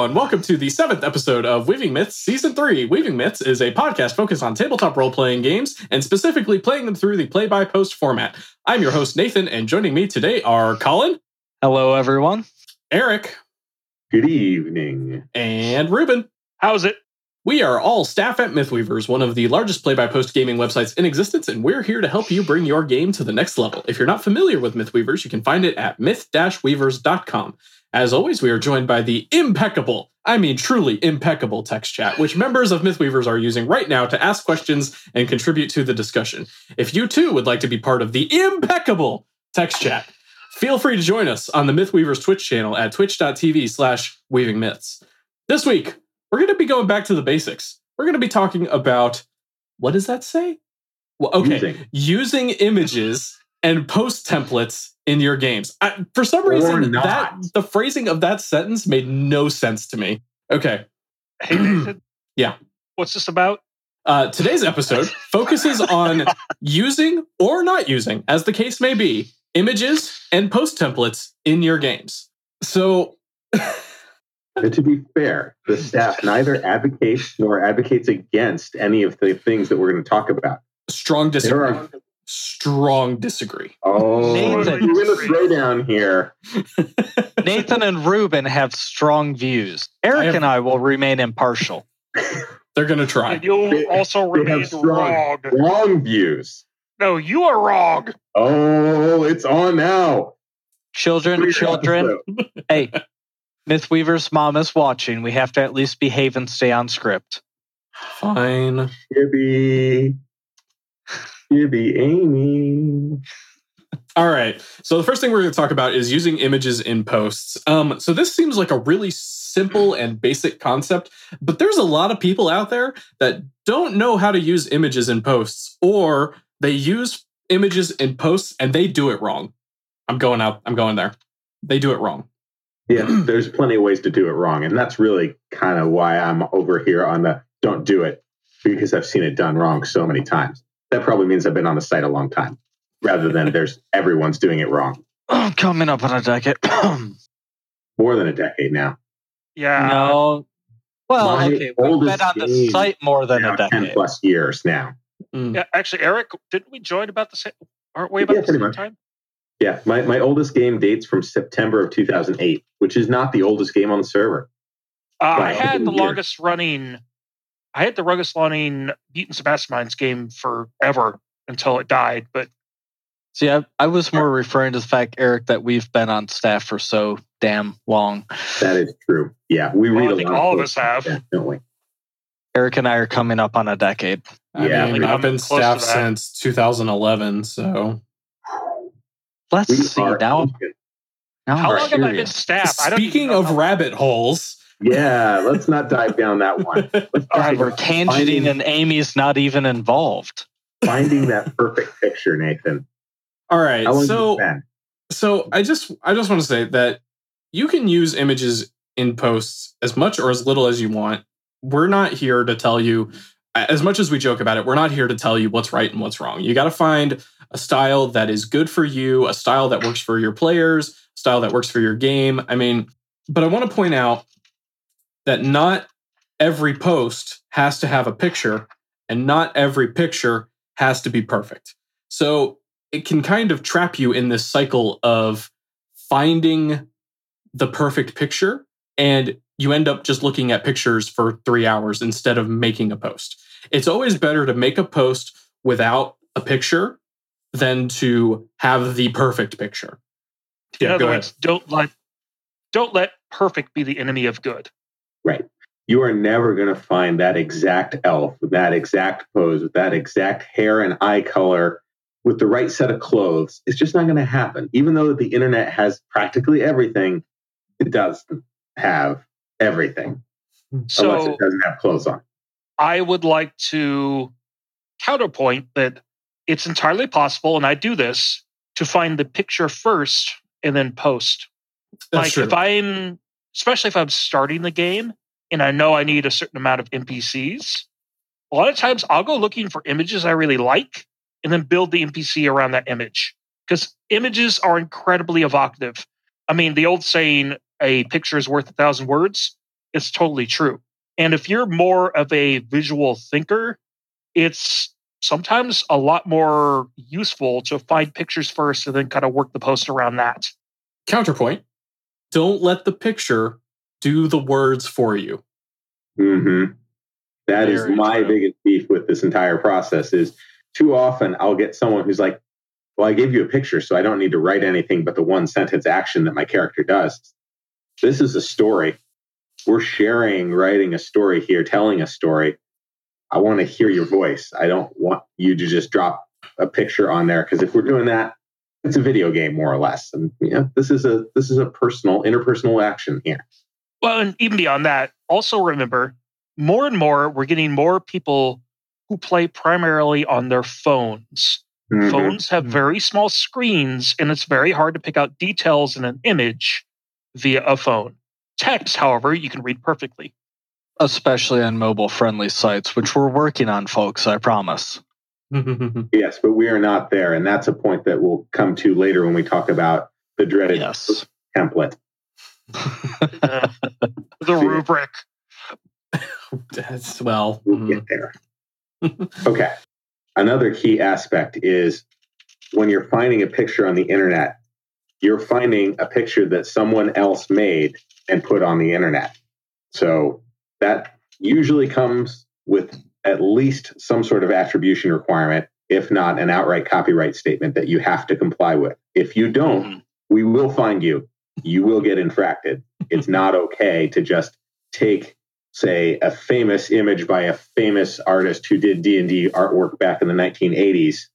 everyone. Welcome to the seventh episode of Weaving Myths Season 3. Weaving Myths is a podcast focused on tabletop role playing games and specifically playing them through the play by post format. I'm your host, Nathan, and joining me today are Colin, Hello, everyone. Eric, Good evening. and Ruben. How's it? We are all staff at Mythweavers, one of the largest play by post gaming websites in existence, and we're here to help you bring your game to the next level. If you're not familiar with Mythweavers, you can find it at myth weavers.com. As always, we are joined by the impeccable, I mean truly impeccable text chat, which members of Mythweavers are using right now to ask questions and contribute to the discussion. If you too would like to be part of the impeccable text chat, feel free to join us on the Mythweavers Twitch channel at twitch.tv slash weaving myths. This week, we're going to be going back to the basics. We're going to be talking about what does that say? Well, okay, Using. using images and post templates in your games. I, for some reason, that the phrasing of that sentence made no sense to me. Okay, Hey, Nathan. Yeah. What's this about? uh, today's episode focuses on using or not using, as the case may be, images and post templates in your games. So, to be fair, the staff neither advocates nor advocates against any of the things that we're going to talk about. strong There are Strong disagree. oh, Nathan. we're in a throwdown here. Nathan and Ruben have strong views. Eric have- and I will remain impartial. They're going to try. And you'll They- also They remain have strong, wrong. wrong views. No, you are wrong. Oh, it's on now. Children, Great children, episode. hey, Mythweaver's mom is watching. We have to at least behave and stay on script. Fine. Gibby. Gibby Amy. All right. So the first thing we're going to talk about is using images in posts. Um, so this seems like a really simple and basic concept, but there's a lot of people out there that don't know how to use images in posts, or they use images in posts and they do it wrong. I'm going out. I'm going there. They do it wrong. Yeah, there's plenty of ways to do it wrong. And that's really kind of why I'm over here on the don't do it because I've seen it done wrong so many times. That probably means I've been on the site a long time rather than there's everyone's doing it wrong. Coming up on a decade. More than a decade now. Yeah. no. Well, My okay, we've been on the site more than now a 10 decade. plus years now. Mm. Yeah, actually, Eric, didn't we join about the same? Aren't we about Yeah, the same much. time? Yeah, my, my oldest game dates from September of 2008, which is not the oldest game on the server. Uh, I had the Year. longest running. I had the longest running Mutants Masterminds game forever until it died. But See, I, I was more referring to the fact, Eric, that we've been on staff for so damn long. That is true. Yeah, we Well, read I a think lot. all of us have. Definitely. Eric and I are coming up on a decade. I Yeah, mean, we- I've been I'm close staff since 2011. So Let's We see are now. now how I'm long have I been curious. staff? I don't even speaking know of rabbit holes, Yeah, let's not dive down that one. Let's we're about tangenting finding- and Amy's not even involved. finding that perfect picture, Nathan. all right. So has it been? so i just i just want to say that you can use images in posts as much or as little as you want we're not here to tell you as much as we joke about it we're not here to tell you what's right and what's wrong you got to find a style that is good for you a style that works for your players style that works for your game i mean but i want to point out that not every post has to have a picture and not every picture has to be perfect so it can kind of trap you in this cycle of finding the perfect picture and you end up just looking at pictures for three hours instead of making a post. It's always better to make a post without a picture than to have the perfect picture. In Yeah, other go words, don't let don't let perfect be the enemy of good. Right. You are never going to find that exact elf with that exact pose, with that exact hair and eye color, with the right set of clothes. It's just not going to happen. Even though the internet has practically everything, it doesn't have everything hmm. unless So it doesn't have clothes on. I would like to counterpoint that it's entirely possible, and I do this to find the picture first and then post. That's like true. if I'm, especially if I'm starting the game and I know I need a certain amount of NPCs, a lot of times I'll go looking for images I really like and then build the NPC around that image because images are incredibly evocative. I mean, the old saying, a picture is worth a thousand words. it's totally true. And if you're more of a visual thinker, it's sometimes a lot more useful to find pictures first and then kind of work the post around that. Counterpoint don't let the picture do the words for you. Mm-hmm. That is my true. biggest beef with this entire process is too often I'll get someone who's like, well, I gave you a picture, so I don't need to write anything but the one sentence action that my character does. This is a story. We're sharing, writing a story here, telling a story. I want to hear your voice. I don't want you to just drop a picture on there because if we're doing that, it's a video game more or less. And yeah, this is a this is a personal, interpersonal action here. Well, and even beyond that, also remember more and more, we're getting more people who play primarily on their phones. Mhm. Phones have Mhm. very small screens, and it's very hard to pick out details in an image via a phone. Text, however, you can read perfectly. especially on mobile friendly sites, which we're working on, folks. I promise. Mm-hmm. Yes, but we are not there. And that's a point that we'll come to later when we talk about the dreaded Yes. template. The rubric. That's well. We'll get mm-hmm. there. okay. Another key aspect is when you're finding a picture on the internet, you're finding a picture that someone else made and put on the internet. So that usually comes with at least some sort of attribution requirement, if not an outright copyright statement that you have to comply with. If you don't, Mhm. we will find you. You will get infracted. It's not okay to just take, say, a famous image by a famous artist who did D and D artwork back in the 1980s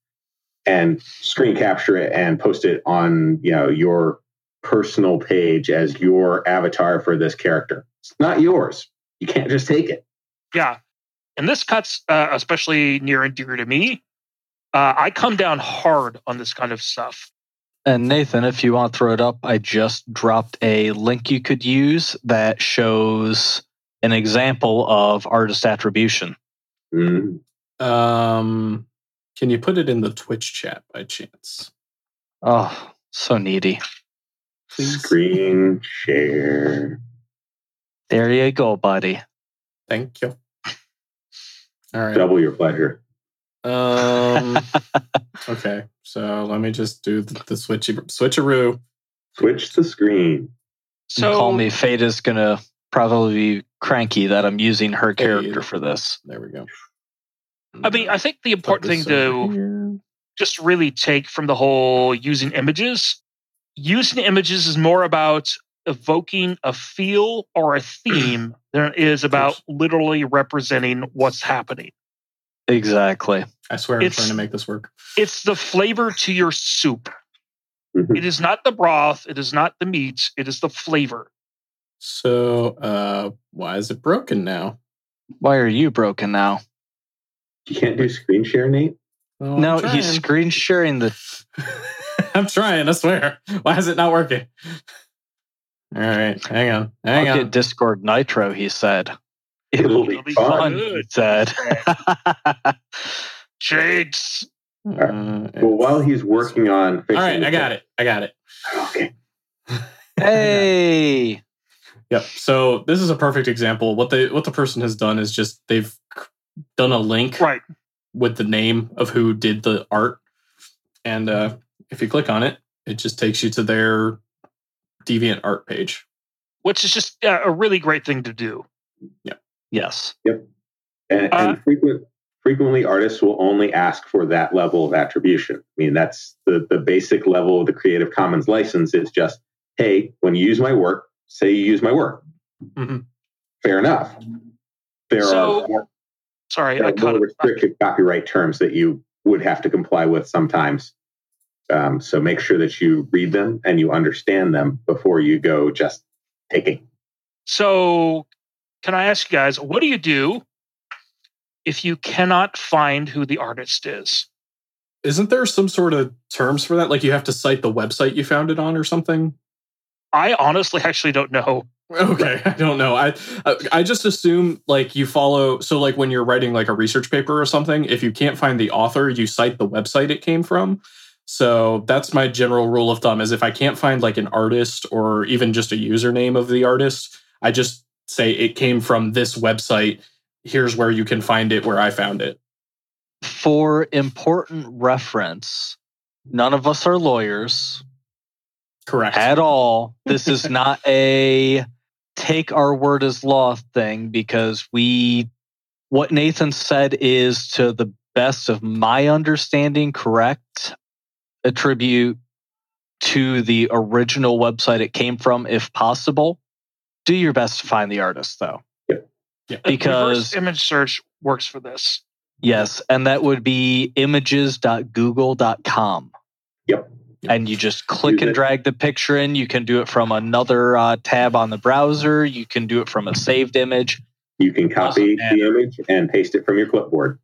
and screen capture it and post it on, you know, your personal page as your avatar for this character. It's not yours. You can't just take it. Yeah. And this cuts, uh, especially near and dear to me. Uh, I come down hard on this kind of stuff. And Nathan, if you want to throw it up, I just dropped a link you could use that shows an example of artist attribution. Mm. Um, can you put it in the Twitch chat by chance? Oh, so needy. Please. Screen share. There you go, buddy. Thank you. All right. Double your pleasure. Um. okay. So let me just do the, the switchy switcheroo. Switch the screen. So Call me Fate is gonna probably be cranky that I'm using her character for this. There we go. I mean, I think the important thing to here. just really take from the whole using images. Using images is more about evoking a feel or a theme than it is about literally representing what's happening. Exactly. I swear I'm It's- trying to make this work. It's the flavor to your soup. Mhm. It is not the broth, it is not the meat, it is the flavor. So, uh, why is it broken now? Why are you broken now? You can't do screen share, Nate. Well, no, Oh, he's screen sharing the. I'm trying. I swear. Why is it not working? All right, hang on, hang I'll on. get Discord Nitro. He said. It'll be It'll be fun. Fun, he Good. said. Shakes. Uh, Well, while he's working on fixing all right, I got it. I got it. Okay. hey. Yep. So this is a perfect example. What the what the person has done is just they've done a link Right. with the name of who did the art, and uh, if you click on it, it just takes you to their DeviantArt page. Which is just uh, a really great thing to do. Yeah yes. Yep and, Uh, and frequent, frequently, artists will only ask for that level of attribution. I mean, that's the, the basic level of the Creative Commons license is just, hey, when you use my work, say you use my work. Mhm. Fair enough. There So, are more, Sorry, there I are cut more it. restricted copyright terms that you would have to comply with sometimes. Um, so make sure that you read them and you understand them before you go just taking. So, can I ask you guys, what do you do if you cannot find who the artist is? Isn't there some sort of terms for that? Like you have to cite the website you found it on or something? I honestly actually don't know. Okay, I don't know. I I- I just assume like you follow. So like when you're writing like a research paper or something, if you can't find the author, you cite the website it came from. So that's my general rule of thumb: is if I can't find like an artist or even just a username of the artist, I just say it came from this website. Here's where you can find it, where I found it. For important reference, none of us are lawyers Correct. at all. This is not a take our word as law thing because we, what Nathan said is to the best of my understanding correct. Attribute to the original website it came from if possible. Do your best to find the artist though. Yeah. Because- Reverse image search works for this. Yes, and that would be images.google.com. Yep. And you just click and drag the picture in. You can do it from another uh, tab on the browser. You can do it from a saved image. You can copy the image and paste it from your clipboard.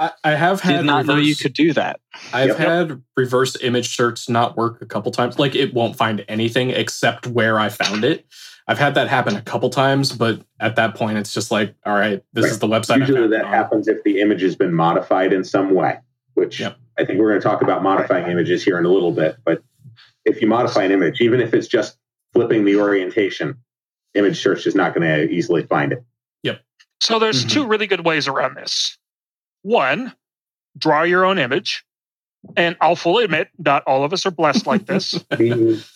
I, I have had Did not know you could do that. I've Yep. had reverse image search not work a couple times. Like it won't find anything except where I found it. I've had that happen a couple times, but at that point, it's just like, all right, this Right. is the website. I Usually found that happens if the image has been modified in some way, which Yep. I think we're going to talk about modifying images here in a little bit. But if you modify an image, even if it's just flipping the orientation, image search is not going to easily find it. Yep. So there's Mhm. two really good ways around this. One, draw your own image. And I'll fully admit, not all of us are blessed like this.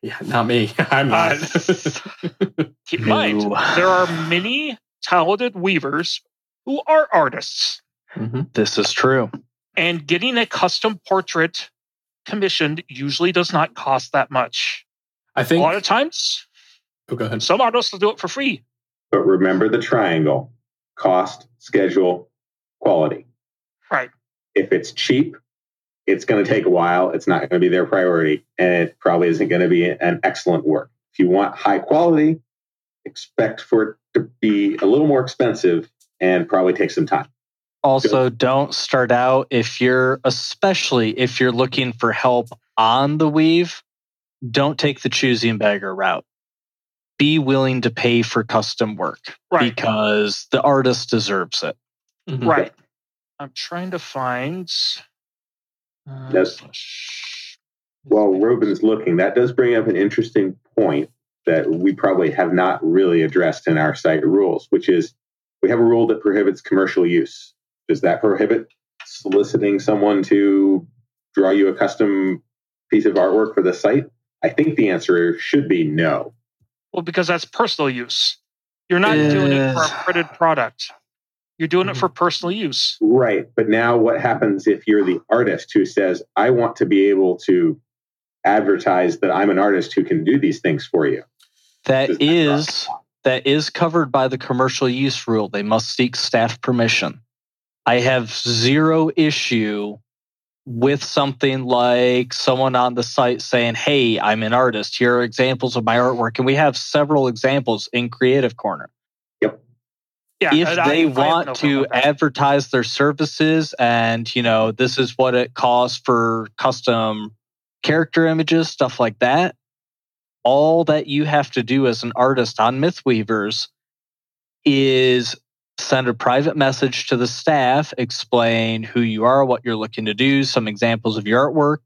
Yeah, not me. I'm not. Keep in mind, there are many talented weavers who are artists. Mhm. This is true. And getting a custom portrait commissioned usually does not cost that much. I think. A lot of times, Oh, go ahead. some artists will do it for free. But remember the triangle cost, schedule, quality. Right. If it's cheap, it's going to take a while. It's not going to be their priority, and it probably isn't going to be an excellent work. If you want high quality, expect for it to be a little more expensive and probably take some time. Also, don't start out if you're, especially if you're looking for help on the weave, don't take the choosing bagger route. Be willing to pay for custom work Right. because the artist deserves it. Mhm. Right. I'm trying to find. Uh, Yes. While Robin's looking, that does bring up an interesting point that we probably have not really addressed in our site rules, which is we have a rule that prohibits commercial use. Does that prohibit soliciting someone to draw you a custom piece of artwork for the site? I think the answer should be no. Well, because that's personal use. You're not doing it for a Uh, printed product. You're doing it Mhm. for personal use. Right. But now what happens if you're the artist who says, I want to be able to advertise that I'm an artist who can do these things for you? That Does that is that is covered by the commercial use rule. They must seek staff permission. I have zero issue with something like someone on the site saying, Hey, I'm an artist. Here are examples of my artwork. And we have several examples in Creative Corner. Yeah. if I- they want no to problem with that. advertise their services and, you know, this is what it costs for custom character images, stuff like that, all that you have to do as an artist on Mythweavers is send a private message to the staff, explain who you are, what you're looking to do, some examples of your artwork,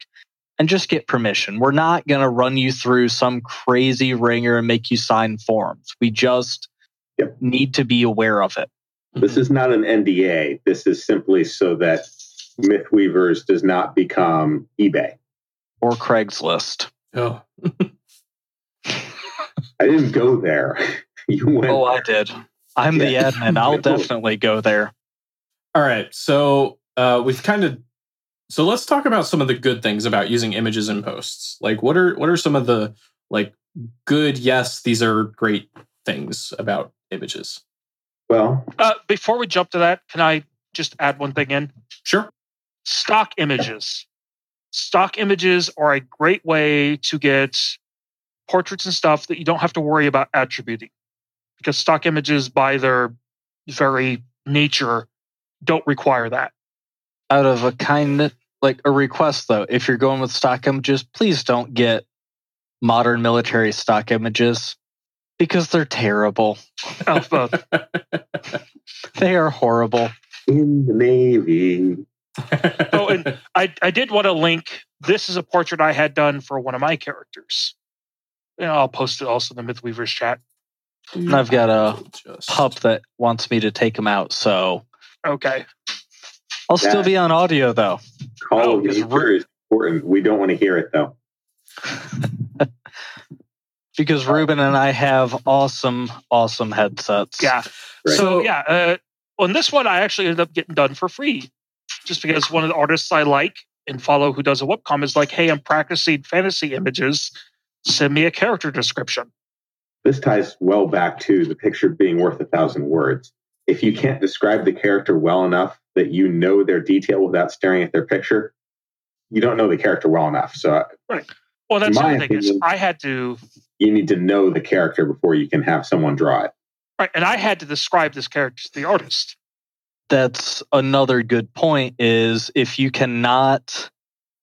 and just get permission. We're not going to run you through some crazy ringer and make you sign forms. We just Yep. need to be aware of it. This is not an NDA. This is simply so that Mythweavers does not become eBay. Or Craigslist. Oh, I didn't go there. You went. Oh, I did. I'm the admin. I'll definitely go there. All right. So uh, we've kind of so let's talk about some of the good things about using images in posts. Like what are what are some of the like good? Yes, these are great things about images. Well, Uh, before we jump to that, can I just add one thing in? Sure. Stock images. Stock images are a great way to get portraits and stuff that you don't have to worry about attributing. Because stock images, by their very nature, don't require that. Out of a kind, like a request though, if you're going with stock images, please don't get modern military stock images because they're terrible. Of both. They are horrible. in the Navy. oh, and I, I did want to link. This is a portrait I had done for one of my characters. And I'll post it also in the Mythweavers chat. And I've got a Just- pup that wants me to take him out, so Okay. I'll still be on audio though. Call Oh, of it's nature is important. We don't want to hear it though. Because Ruben and I have awesome, awesome headsets. Yeah. Right. So yeah, uh, on this one, I actually ended up getting done for free, just because one of the artists I like and follow who does a webcom is like, "Hey, I'm practicing fantasy images. Send me a character description." This ties well back to the picture being worth a thousand words. If you can't describe the character well enough that you know their detail without staring at their picture, you don't know the character well enough. So right. Well, that's the my other thing is I had to you need to know the character before you can have someone draw it. right, and I had to describe this character to the artist. That's another good point is if you cannot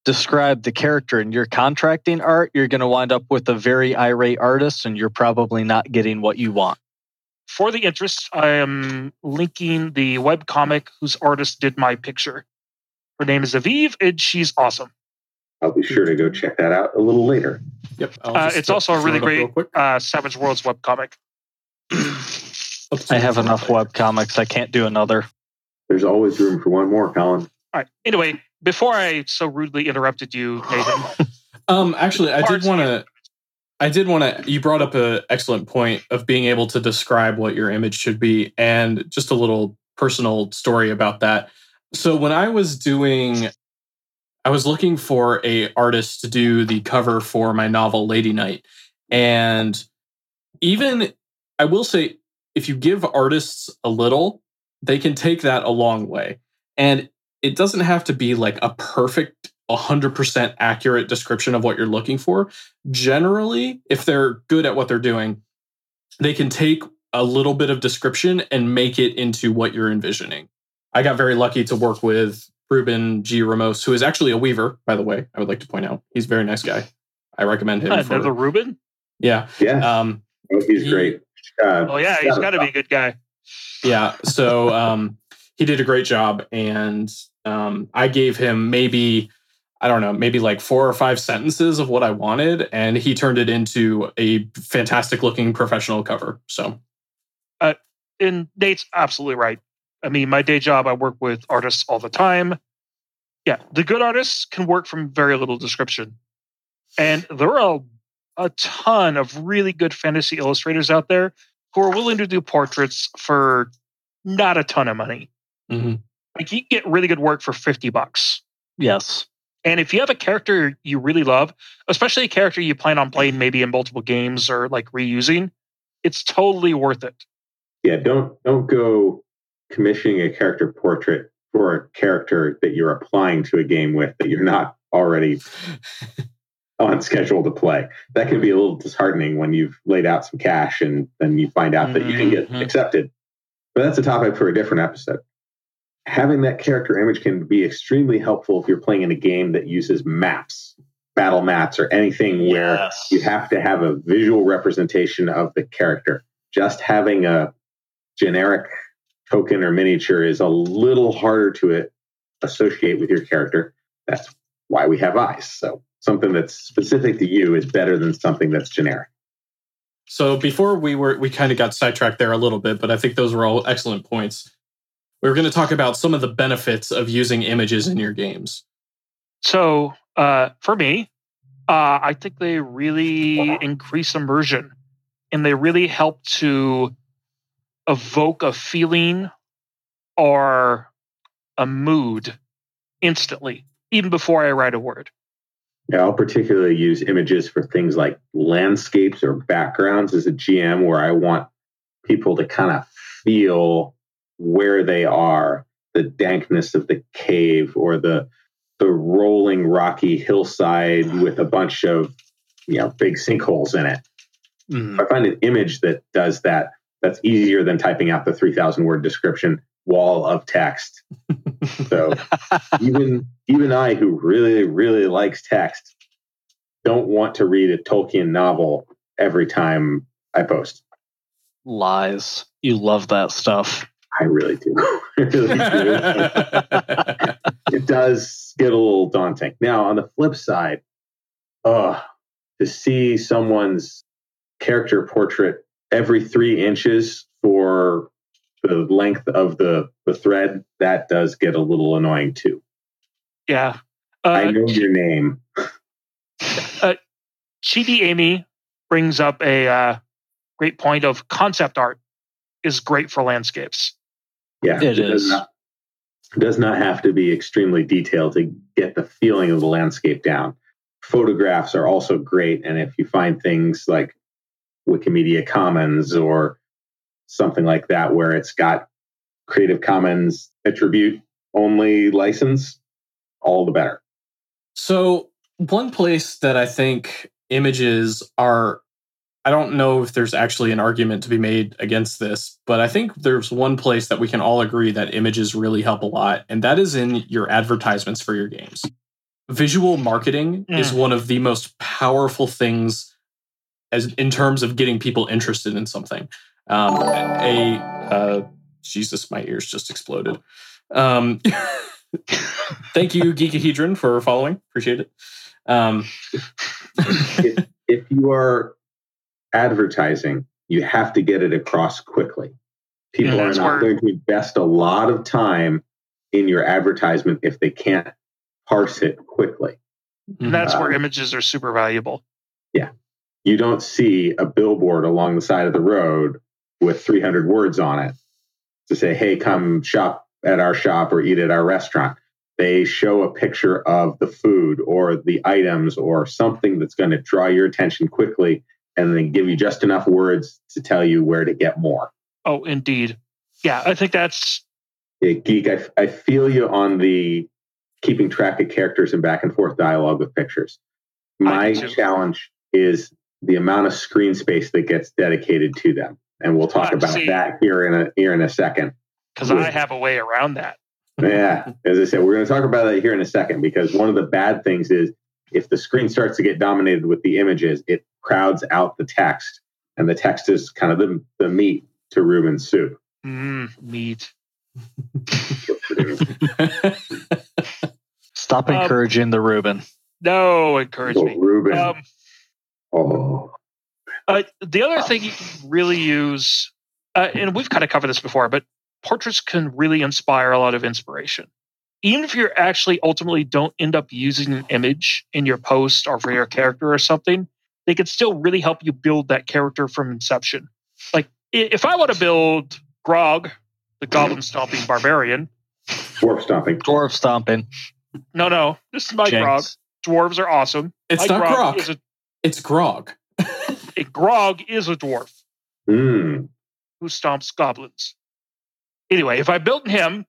describe the character in your contracting art, you're going to wind up with a very irate artist and you're probably not getting what you want. For the interest, I am linking the webcomic whose artist did my picture. Her name is Aviv, and she's awesome. I'll be sure to go check that out a little later. Yep. Uh, it's also a really it up real great uh, Savage Worlds webcomic. I have enough web comics. I can't do another. There's always room for one more, Colin. All right. Anyway, before I so rudely interrupted you, Nathan, Um, actually, I did want to. I did want to. You brought up an excellent point of being able to describe what your image should be, and just a little personal story about that. So when I was doing, I was looking for a artist to do the cover for my novel Lady Night, and even I will say, if you give artists a little, they can take that a long way, and it doesn't have to be like a perfect 100% accurate description of what you're looking for. Generally, if they're good at what they're doing, they can take a little bit of description and make it into what you're envisioning. I got very lucky to work with Ruben G. Ramos, who is actually a weaver, by the way. I would like to point out he's a very nice guy. I recommend him. another For, Ruben. yeah. Yeah, Um, oh, he's he- great. Uh, Oh yeah, he's got to be a good guy. yeah so um he did a great job and um i gave him maybe i don't know maybe like four or five sentences of what i wanted and he turned it into a fantastic looking professional cover so And Nate's absolutely right. I mean, my day job, I work with artists all the time. Yeah, the good artists can work from very little description, and there are a, a ton of really good fantasy illustrators out there who are willing to do portraits for not a ton of money. mhm. Like you can get really good work for fifty bucks. Yes. And if you have a character you really love, especially a character you plan on playing maybe in multiple games or like reusing, it's totally worth it. yeah, don't don't go commissioning a character portrait for a character that you're applying to a game with that you're not already on schedule to play. That can be a little disheartening when you've laid out some cash and then you find out that you can get Mhm. accepted. But that's a topic for a different episode. Having that character image can be extremely helpful if you're playing in a game that uses maps, battle maps, or anything where Yes. you have to have a visual representation of the character. Just having a generic token or miniature is a little harder to uh, associate with your character. That's why we have eyes. So something that's specific to you is better than something that's generic. so before we were we kind of got sidetracked there a little bit but i think those were all excellent points we were going to talk about some of the benefits of using images in your games So uh, for me, uh, I think they really increase immersion and they really help to evoke a feeling or a mood instantly, even before I write a word. Yeah, I'll particularly use images for things like landscapes or backgrounds as a GM where I want people to kind of feel where they are, the dankness of the cave or the the rolling rocky hillside with a bunch of you know big sinkholes in it. If I find an image that does that, that's easier than typing out the 3000 word description wall of text. So even even I, who really really likes text, don't want to read a Tolkien novel every time I post. Lies. You love that stuff. I really do. I really do. it does get a little daunting. Now, on the flip side, uh, to see someone's character portrait every three inches for the length of the, the thread, that does get a little annoying too. Yeah. Uh, I know your name. Chidi Amy brings up a uh, great point of concept art is great for landscapes. Yeah, It does. Not, does not have to be extremely detailed to get the feeling of the landscape down. Photographs are also great, and if you find things like Wikimedia Commons or something like that, where it's got Creative Commons attribute only license, all the better. So, one place that I think images are, I don't know if there's actually an argument to be made against this, but I think there's one place that we can all agree that images really help a lot, and that is in your advertisements for your games. Visual marketing is hmm. one of the most powerful things as in terms of getting people interested in something. Um, a uh, Jesus, my ears just exploded. Um, thank you, Geekahedron, for following. Appreciate it. Um, if, if you are advertising, you have to get it across quickly. People Yeah, are not where- going to invest a lot of time in your advertisement if they can't parse it quickly. And that's where Um, images are super valuable. You don't see a billboard along the side of the road with 300 words on it to say, hey, come shop at our shop or eat at our restaurant. They show a picture of the food or the items or something that's going to draw your attention quickly and then give you just enough words to tell you where to get more. Oh, indeed. Yeah, I think that's Yeah, Geek, I, I feel you on the keeping track of characters and back and forth dialogue with pictures. My challenge is the amount of screen space that gets dedicated to them. And we'll talk about see. that here in a here in a second. because I have a way around that. Yeah, as I said, we're going to talk about that here in a second because one of the bad things is if the screen starts to get dominated with the images, it crowds out the text, and the text is kind of the, the meat to Reuben's soup. Mm, meat. Stop Um, encouraging the Reuben. No, encourage Oh, me. Reuben. Um, oh, uh, the other thing you can really use, uh, and we've kind of covered this before, but portraits can really inspire a lot of inspiration. Even if you actually ultimately don't end up using an image in your post or for your character or something, they can still really help you build that character from inception. Like if I want to build Grog, the goblin stomping barbarian, dwarf stomping. Dwarf stomping. no, no, this is my Grog. Dwarves are awesome. it's my not Grog. Is a, it's Grog. a Grog is a dwarf. Mm. who stomps goblins. Anyway, if I built him,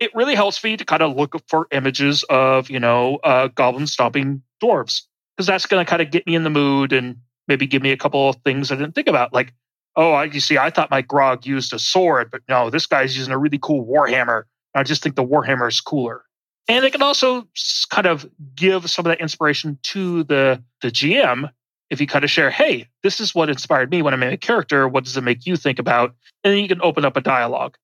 it really helps me to kind of look for images of, you know, uh, goblin stomping dwarves, because that's going to kind of get me in the mood and maybe give me a couple of things I didn't think about. Like, oh, I, you see, I thought my grog used a sword, but no, this guy's using a really cool warhammer. I just think the warhammer is cooler. And it can also kind of give some of that inspiration to the the GM if you kind of share, hey, this is what inspired me when I made a character. What does it make you think about? And then you can open up a dialogue.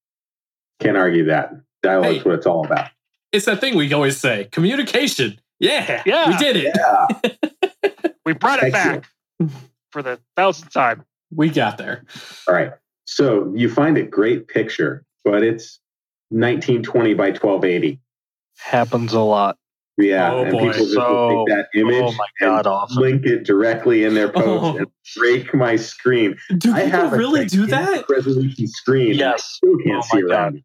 Can't argue that. Dialogue's Hey. what it's all about. It's that thing we always say communication. Yeah, Yeah. we did it. Yeah. We brought it Excellent. back for the thousandth time. We got there. All right. So you find a great picture, but it's 1920 by 1280. Happens a lot. Yeah. Oh, and boy. people just So- take that image oh my God, and awesome. link it directly in their post Oh. and break my screen. Do I people have a really do that? resolution screen. Yes. Still can't Oh see my around. it.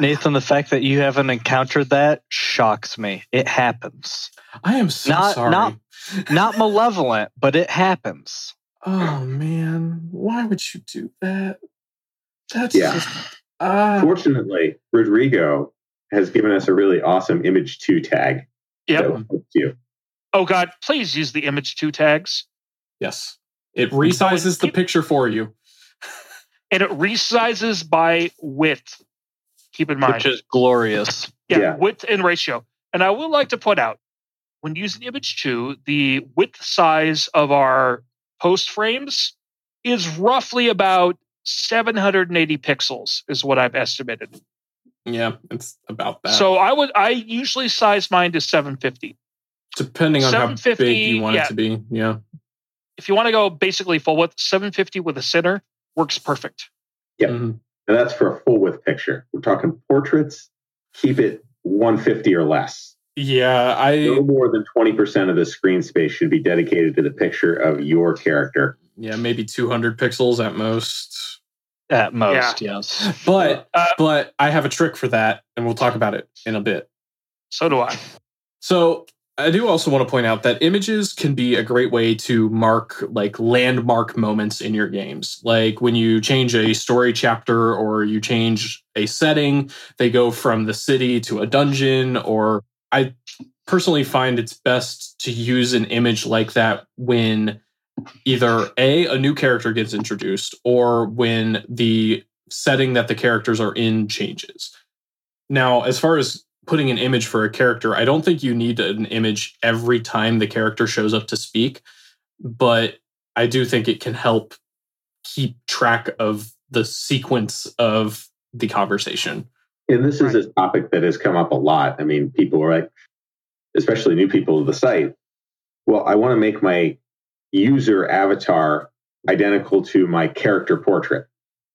Nathan, the fact that you haven't encountered that shocks me. It happens. I am so Not- sorry. not- Not malevolent, but it happens. oh man, why would you do that? That's Yeah. just ah. Fortunately, Rodrigo has given us a really awesome image two tag. Yep. that will help you. Oh God, please use the image two tags. yes, it resizes the picture for you. And it resizes by width. Keep in mind. Which is glorious. yeah, Yeah. width and ratio. And I would like to point out when using image two, the width size of our post frames is roughly about 780 pixels, is what I've estimated. Yeah, it's about that. So I would I usually size mine to 750. depending on how big you want yeah. it to be, yeah. If you want to go basically full width, 750 with a center works perfect. Yep. Mhm. And that's for a full width picture. We're talking portraits, keep it 150 or less. Yeah, I No more than 20% of the screen space should be dedicated to the picture of your character. yeah maybe 200 pixels at most. At most, yes. But Uh, but I have a trick for that, and we'll talk about it in a bit. so do I. So I do also want to point out that images can be a great way to mark like landmark moments in your games. Like when you change a story chapter or you change a setting, they go from the city to a dungeon. Or I personally find it's best to use an image like that when either A, a new character gets introduced, or when the setting that the characters are in changes. Now, as far as putting an image for a character, I don't think you need an image every time the character shows up to speak, but I do think it can help keep track of the sequence of the conversation. And this is a topic that has come up a lot. I mean, people are like, especially new people to the site. Well, I want to make my user avatar identical to my character portrait.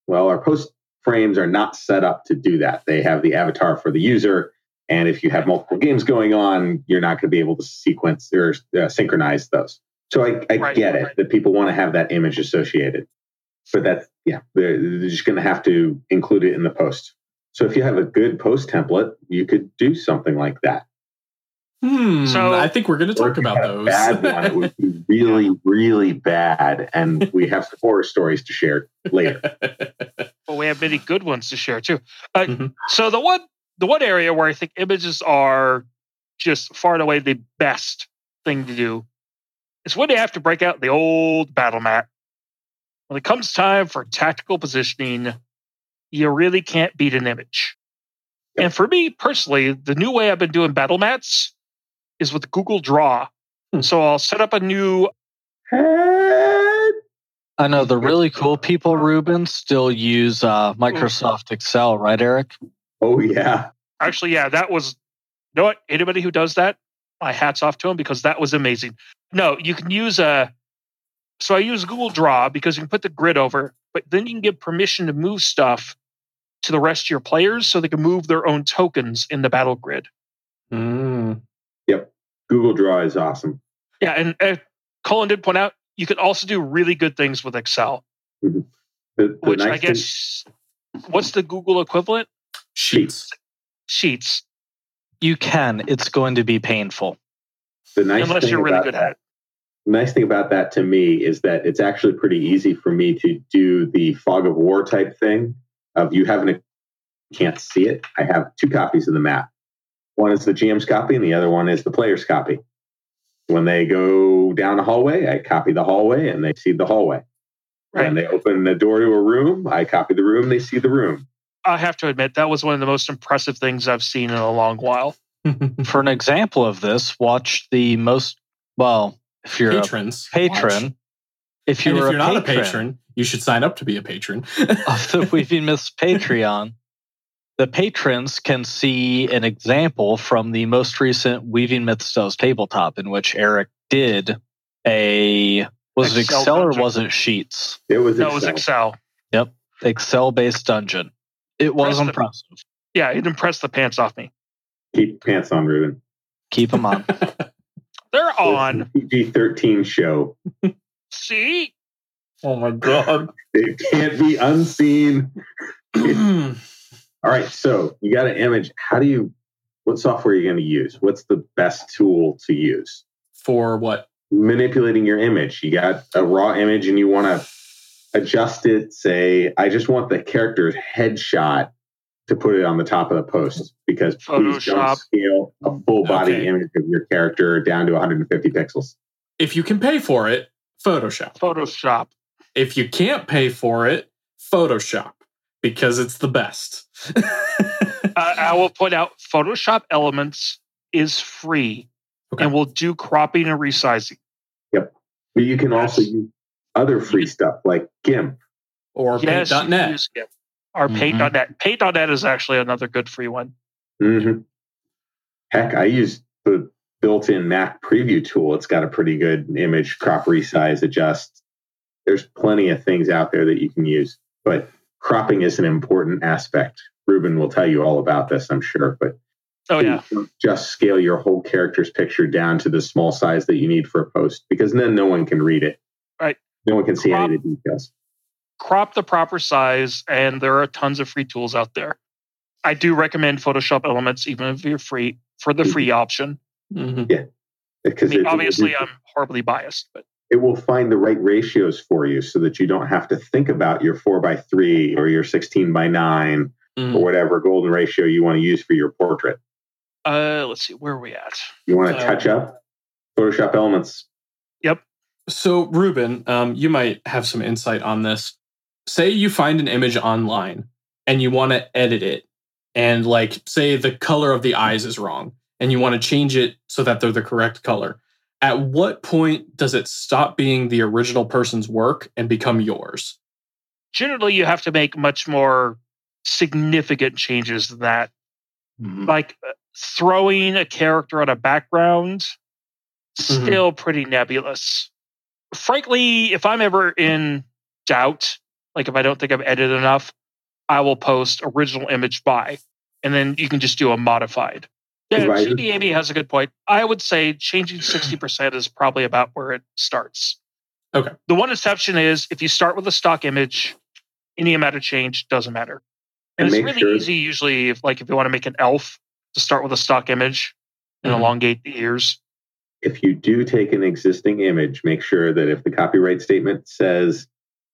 Well, our post frames are not set up to do that. They have the avatar for the user. And if you have multiple games going on, you're not going to be able to sequence or uh, synchronize those. So I, I Right, get it right. that people want to have that image associated. But that's, yeah, they're, they're just going to have to include it in the post. So if you have a good post template, you could do something like that. Hmm. So- I think we're going to talk about those. Bad one, it would be really, really bad, and we have some horror stories to share later. But we have many good ones to share too. Uh, Mhm. So the one the one area where I think images are just far and away the best thing to do is when you have to break out the old battle mat. When it comes time for tactical positioning, you really can't beat an image. Yep. And for me personally, the new way I've been doing battle mats is with Google Draw. Hmm. So I'll set up a new I know the really cool people, Ruben, still use uh, Microsoft Excel, right, Eric? Oh yeah, Actually, yeah, that was. You know what? Anybody who does that, my hats off to them because that was amazing. No, you can use a. So I use Google Draw because you can put the grid over, but then you can give permission to move stuff to the rest of your players so they can move their own tokens in the battle grid. Hmm. Google Draw is awesome. Yeah, and uh, Colin did point out you can also do really good things with Excel, The, the which I nice thing- guess what's the Google equivalent? Sheets. Sheets, You can. It's going to be painful. the nice unless thing you're really about good that, at it. the nice thing about that to me is that it's actually pretty easy for me to do the fog of war type thing of you having a can't see it. I have two copies of the map. One is the GM's copy, and the other one is the player's copy. When they go down a hallway, I copy the hallway, and they see the hallway. Right. When they open the door to a room, I copy the room, they see the room. I have to admit that was one of the most impressive things I've seen in a long while. For an example of this, watch the most, well, if you're Patrons. a patron, watch. if you're, if you're a, not a patron, you should sign up to be a patron. of the Weaving Myths Patreon, the patrons can see an example from the most recent Weaving Mythos tabletop in which Eric did a was it Excel Excel or was it Sheets? It was No, it was Excel. Excel. Excel based dungeon. It was Press the- impressive. Yeah, it impressed the pants off me. Keep pants on, Ruben. Keep them on. They're on. PG thirteen show. See? oh my god. It can't be unseen. All right, so you got an image. How do you? What software are you going to use? What's the best tool to use? For what? Manipulating your image. You got a raw image and you want to adjust it. Say, I just want the character's headshot to put it on the top of the post because please don't Photoshop. scale a full body Okay. image of your character down to 150 pixels. If you can pay for it, Photoshop. Photoshop. If you can't pay for it, Photoshop because it's the best. Uh, I will point out Photoshop Elements is free Okay. and will do cropping and resizing. Yep. But you can also use other free stuff like GIMP. or yes, you can paint.net. use it. Or Mhm. paint.net. Paint.net is actually another good free one. hmm Heck, I use the built-in Mac preview tool. It's got a pretty good image crop, resize, adjust. There's plenty of things out there that you can use, but cropping is an important aspect. Ruben will tell you all about this, I'm sure, but Oh yeah. just scale your whole character's picture down to the small size that you need for a post because then no one can read it. Right. No one can see Crop- any of the details. crop the proper size, and there are tons of free tools out there. I do recommend Photoshop Elements, even if you're free for the free option. Mhm. I Because mean, obviously, I'm horribly biased, but it will find the right ratios for you so that you don't have to think about your four by three or your 16 by nine Mhm. or whatever golden ratio you want to use for your portrait. uh, let's see, where are we at? You want to Uh, touch up Photoshop elements. Yep. So, Ruben, um, you might have some insight on this. Say you find an image online and you want to edit it, and like, say the color of the eyes is wrong, and you want to change it so that they're the correct color. At what point does it stop being the original person's work and become yours? Generally, you have to make much more significant changes than that. Mhm. Like uh, throwing a character on a background, still pretty nebulous. Frankly, if I'm ever in doubt, like if I don't think I've edited enough, I will post original image by, and then you can just do a modified. Yeah, Right. Chibi Amy has a good point. I would say changing 60% is probably about where it starts. Okay. The one exception is if you start with a stock image, any amount of change doesn't matter. And, And it's really sure- easy usually if like if you want to make an elf to start with a stock image and Mhm. elongate the ears. If you do take an existing image, make sure that if the copyright statement says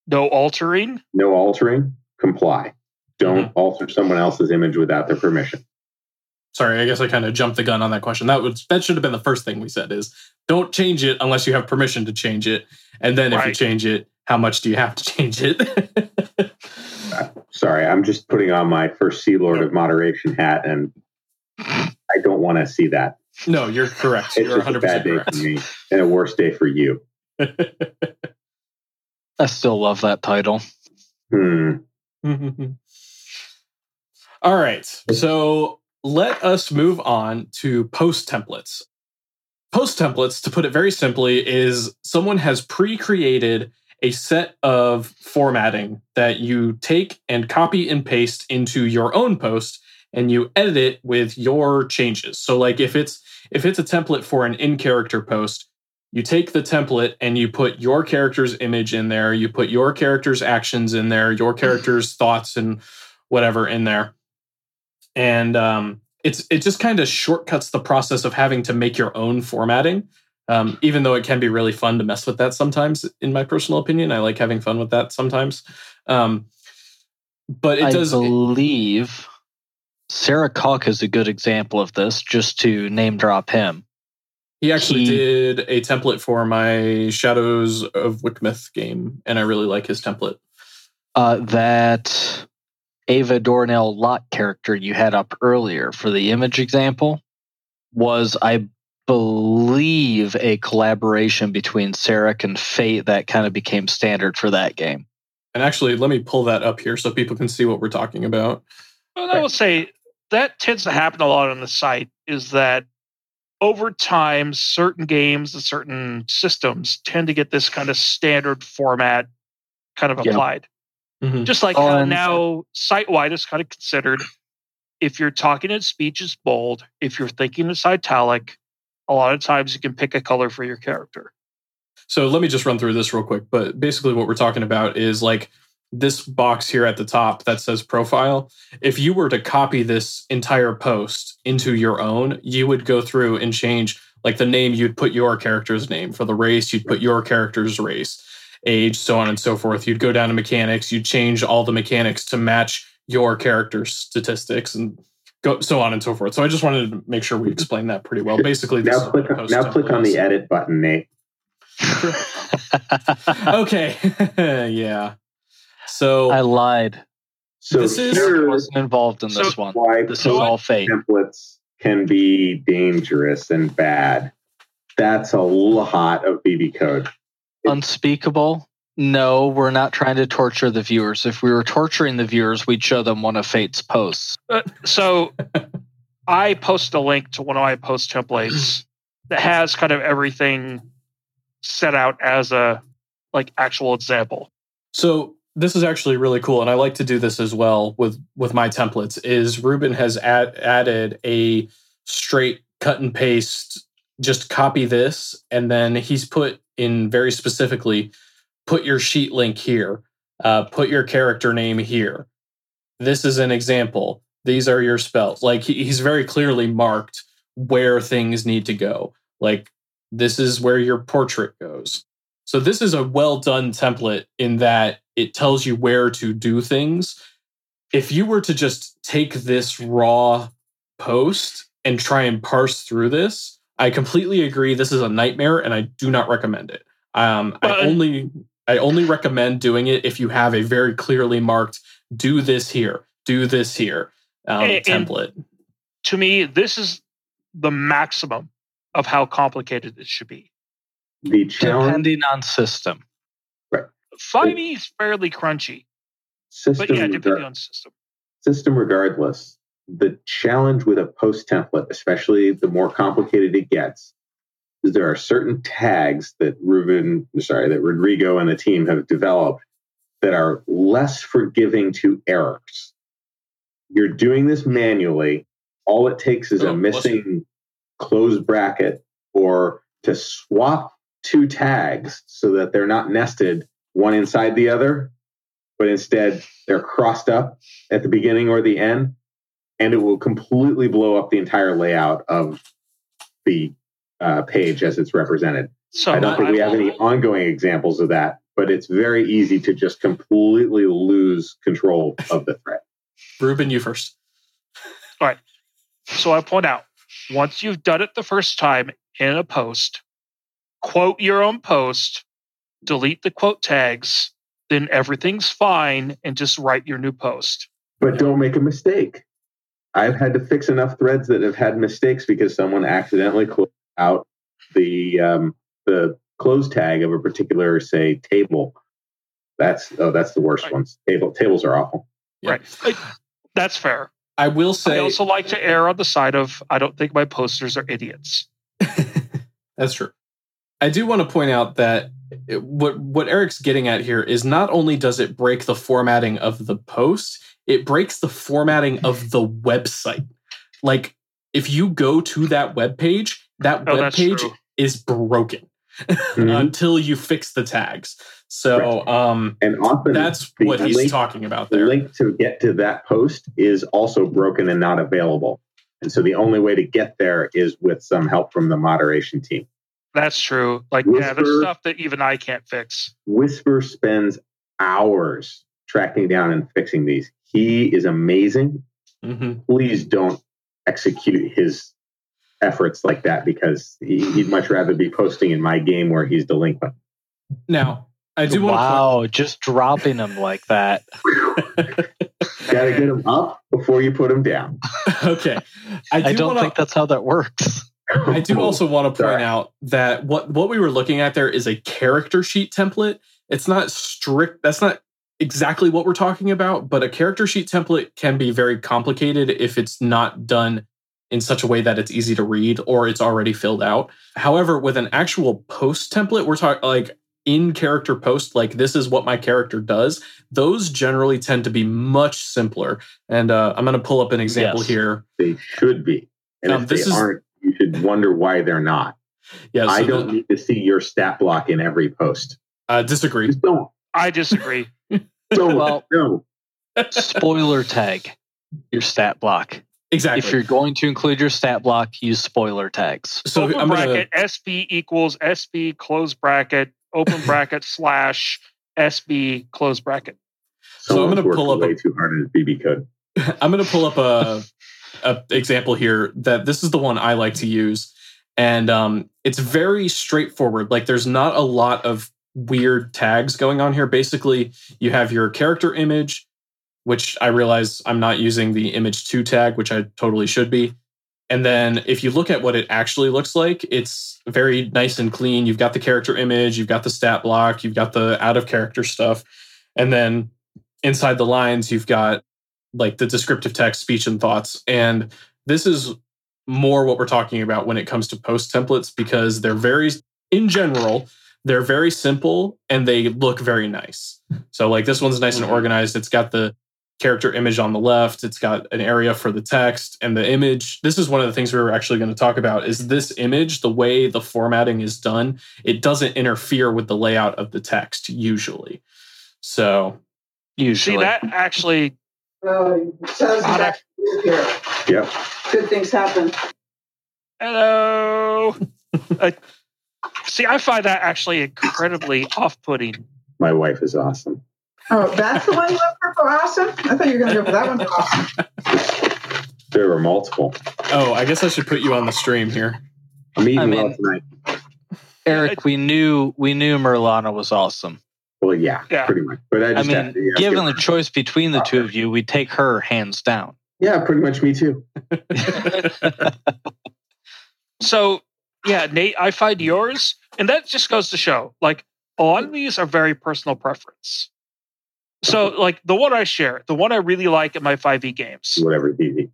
No altering. no altering, comply. Don't alter someone else's image without their permission. Sorry, I guess I kind of jumped the gun on that question. That was that should have been the first thing we said is don't change it unless you have permission to change it. And then if you change it, how much do you have to change it? Sorry, I'm just putting on my first Sea Lord of moderation hat, and I don't want to see that. no, you're correct. It's You're just a bad day correct. for me and a worse day for you. I still love that title. Hmm. All right. So let us move on to post templates. Post templates, to put it very simply, is someone has pre created a set of formatting that you take and copy and paste into your own post and you edit it with your changes. So like if it's if it's a template for an in character post, you take the template and you put your character's image in there, you put your character's actions in there, your mm. character's thoughts and whatever in there. And um, it's it just kind of shortcuts the process of having to make your own formatting. Um, even though it can be really fun to mess with that sometimes, in my personal opinion, I like having fun with that sometimes. Um, but it I does. believe Sarek is a good example of this, just to name drop him. He actually He- did a template for my Shadows of Wickmouth game, and I really like his template. Uh, that Ava Dornell Lot character you had up earlier for the image example was, I believe, a collaboration between Sarek and Fate that kind of became standard for that game. And actually, let me pull that up here so people can see what we're talking about. Well, I will say that tends to happen a lot on the site is that over time, certain games and certain systems tend to get this kind of standard format kind of Yeah. applied. Mhm. Just like how now site wide is kind of considered if you're talking in speech is bold, if you're thinking it's italic, a lot of times you can pick a color for your character. So let me just run through this real quick. But basically, what we're talking about is like this box here at the top that says profile. If you were to copy this entire post into your own, you would go through and change like the name, you'd put your character's name. For the race, you'd put your character's race, age, so on and so forth. You'd go down to mechanics, you'd change all the mechanics to match your character's statistics and go so on and so forth. So I just wanted to make sure we explained that pretty well. Basically, this Now click, a post now click on the edit button, Nate. okay. yeah. So I lied. So This is- Sarek wasn't involved in this So- one. why This is all Fate. templates can be dangerous and bad. That's a lot of BB code. Unspeakable. No, we're not trying to torture the viewers. If we were torturing the viewers, we'd show them one of Fate's posts. Uh, so I post a link to one of my post templates that has kind of everything set out as a like actual example. So this is actually really cool, and I like to do this as well with with my templates. Is Ruben has add, added a straight cut and paste, just copy this, and then he's put in very specifically, put your sheet link here, uh, put your character name here. This is an example. These are your spells. Like he, he's very clearly marked where things need to go. Like this is where your portrait goes. So this is a well done template in that it tells you where to do things. If you were to just take this raw post and try and parse through this, I completely agree. This is a nightmare, and I do not recommend it. Um, I only I only recommend doing it if you have a very clearly marked "do this here, do this here" um, And- and- template. To me, this is the maximum of how complicated it should be. The challenge Depending on system. 5e is fairly crunchy, system, but yeah, regar- depending on system. system regardless, the challenge with a post template, especially the more complicated it gets, is there are certain tags that Ruben, sorry, that Rodrigo and the team have developed that are less forgiving to errors. You're doing this manually. All it takes is Oh, a missing closed bracket or to swap two tags so that they're not nested one inside the other, but instead they're crossed up at the beginning or the end, and it will completely blow up the entire layout of the uh, page as it's represented. So I don't think we have any ongoing examples of that, but it's very easy to just completely lose control of the thread. Ruben, you first. All right. So I point out once you've done it the first time in a post, quote your own post, delete the quote tags, then everything's fine, and just write your new post. But don't make a mistake. I've had to fix enough threads that have had mistakes because someone accidentally closed out the um, the close tag of a particular, say, table. That's oh, that's the worst Right. ones. Table tables are awful. Yeah. Right. Like, that's fair. I will say. I also like to err on the side of I don't think my posters are idiots. That's true. I do want to point out that it- what what Eric's getting at here is not only does it break the formatting of the post, it breaks the formatting of the website. Like if you go to that web page, that Oh, web page true. is broken Mhm. until you fix the tags. So um and often that's what he's link- talking about the there. link to get to that post is also broken and not available. And so the only way to get there is with some help from the moderation team. That's true. Like, yeah, there's stuff that even I can't fix. Whisper spends hours tracking down and fixing these. He is amazing. Mhm. Please don't execute his efforts like that because he, he'd much rather be posting in my game where he's delinquent. Now, I do want wow, just dropping him like that. Got to get him up before you put him down. okay. I, do I don't wanna, think that's how that works. I do also want to point Sorry. out that what what we were looking at there is a character sheet template. It's not strict. That's not exactly what we're talking about, but a character sheet template can be very complicated if it's not done in such a way that it's easy to read or it's already filled out. However, with an actual post template, we're talking like in character post, like this is what my character does. Those generally tend to be much simpler. And uh, I'm going to pull up an example Yes. here. They should be. And Um, if they is- aren't, you should wonder why they're not. Yeah, so I don't need to see your stat block in every post. uh, disagree. Just don't. I disagree. Don't. Well- no. Spoiler tag your stat block. Exactly. If you're going to include your stat block, use spoiler tags. so open I'm gonna, bracket SB equals SB close bracket open bracket slash SB close bracket. So I'm gonna pull up a- way too hard in BB code. I'm going to pull up a, a example here that this is the one I like to use, and um, it's very straightforward. Like there's not a lot of weird tags going on here. Basically, you have your character image, which I realize I'm not using the image two tag, which I totally should be. And then if you look at what it actually looks like, it's very nice and clean. You've got the character image, you've got the stat block, you've got the out of character stuff. And then inside the lines, you've got like the descriptive text, speech, and thoughts. And this is more what we're talking about when it comes to post templates because they're very, in general, they're very simple and they look very nice. So like this one's nice and Mhm. organized. It's got the character image on the left. It's got an area for the text and the image. This is one of the things we were actually going to talk about is this image, the way the formatting is done, it doesn't interfere with the layout of the text usually. So Usually. See that actually sounds How here. Yep. Good things happen. hello. Uh, see, I find that actually incredibly off-putting. My wife is awesome. Oh, that's the one you went for for awesome? I thought you were going to go for that one for awesome. There were multiple. oh, I guess I should put you on the stream here. I'm eating I well tonight. Eric, we knew we knew Merlana was awesome. Well, yeah, Yeah. pretty much. But I I just mean, to, yeah, given the her- choice between the two of you, we take her hands down. yeah, pretty much me too. So, yeah, Nate, I find yours, and that just goes to show, like, a lot of these are very personal preference. So, like, the one I share, the one I really like in my 5e games, Whatever, easy.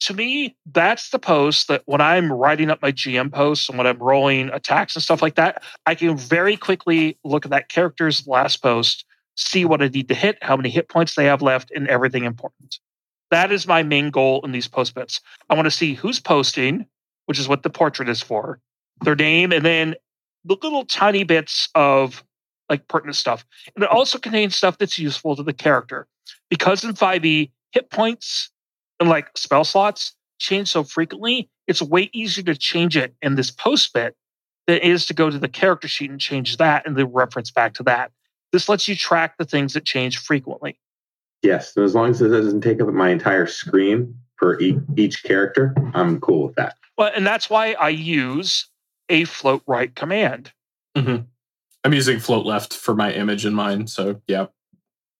to me, that's the post that when I'm writing up my GM posts and when I'm rolling attacks and stuff like that, I can very quickly look at that character's last post, see what I need to hit, how many hit points they have left, and everything important. That is my main goal in these post bits. I want to see who's posting, which is what the portrait is for, their name, and then the little tiny bits of like pertinent stuff. And it hmm. also contains stuff that's useful to the character. Because in 5e, hit points and like spell slots change so frequently, it's way easier to change it in this post bit than it is to go to the character sheet and change that and then reference back to that. This lets you track the things that change frequently. Yes, and as long as it doesn't take up my entire screen for e- each character, I'm cool with that. Well, and that's why I use a float right command. Mhm. I'm using float left for my image in mine. So yeah,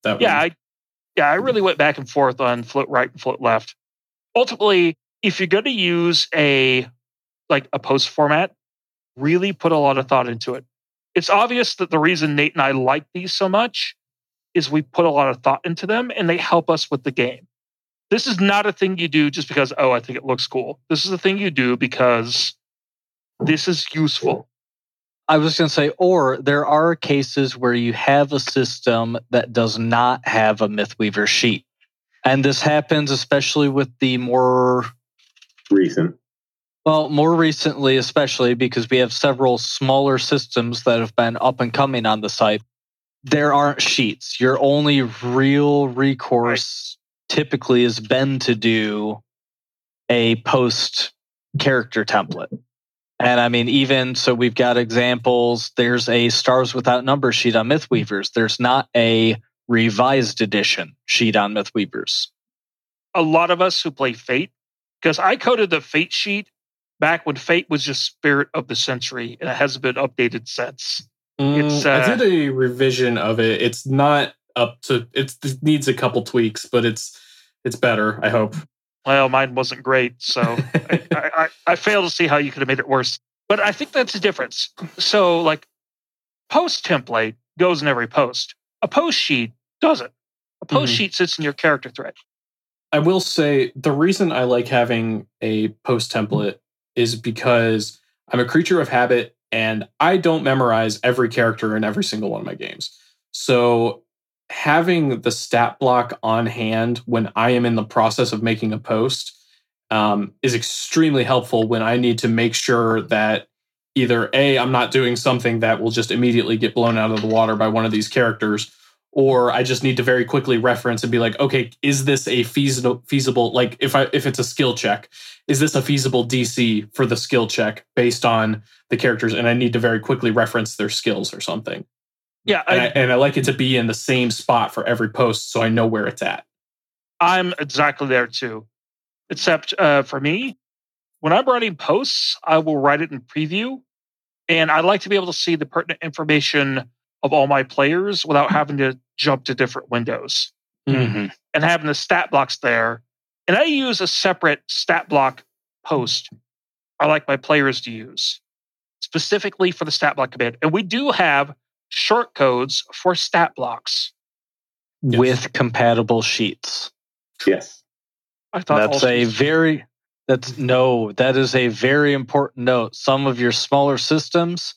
that Yeah, one. I yeah, I really went back and forth on float right and float left. Ultimately, if you're going to use a like a post format, really put a lot of thought into it. It's obvious that the reason Nate and I like these so much is we put a lot of thought into them and they help us with the game. This is not a thing you do just because oh, I think it looks cool. This is a thing you do because this is useful. I was going to say, or there are cases where you have a system that does not have a Mythweaver sheet. And this happens especially with the more, Recent. well, more recently, especially because we have several smaller systems that have been up and coming on the site. There aren't sheets. Your only real recourse typically has been to do a post character template. And I mean, even so, we've got examples. There's a Stars Without Number sheet on Mythweavers. There's not a revised edition sheet on Mythweavers. a lot of us who play Fate, because I coded the Fate sheet back when Fate was just Spirit of the Century, and it hasn't been updated since. Mm, it's, I uh, did a revision of it. It's not up to. It needs a couple tweaks, but it's it's better. I hope. Well, mine wasn't great, so I, I, I, I fail to see how you could have made it worse. But I think that's the difference. So, like, post template goes in every post. A post sheet doesn't. A post Mhm. sheet sits in your character thread. I will say the reason I like having a post template is because I'm a creature of habit and I don't memorize every character in every single one of my games. So having the stat block on hand when I am in the process of making a post um, is extremely helpful when I need to make sure that either A, I'm not doing something that will just immediately get blown out of the water by one of these characters, or I just need to very quickly reference and be like, okay, is this a feasible feasible like if I if it's a skill check, is this a feasible DC for the skill check based on the characters? And I need to very quickly reference their skills or something. Yeah, And I, I, and I like it to be in the same spot for every post so I know where it's at. I'm exactly there too. Except uh, for me, when I'm writing posts, I will write it in preview. And I like to be able to see the pertinent information of all my players without having to jump to different windows Mm-hmm. and having the stat blocks there. And I use a separate stat block post I like my players to use specifically for the stat block command. And we do have short codes for stat blocks. Yes. With compatible sheets. Yes. I thought That's also- a very that's no, that is a very important note. Some of your smaller systems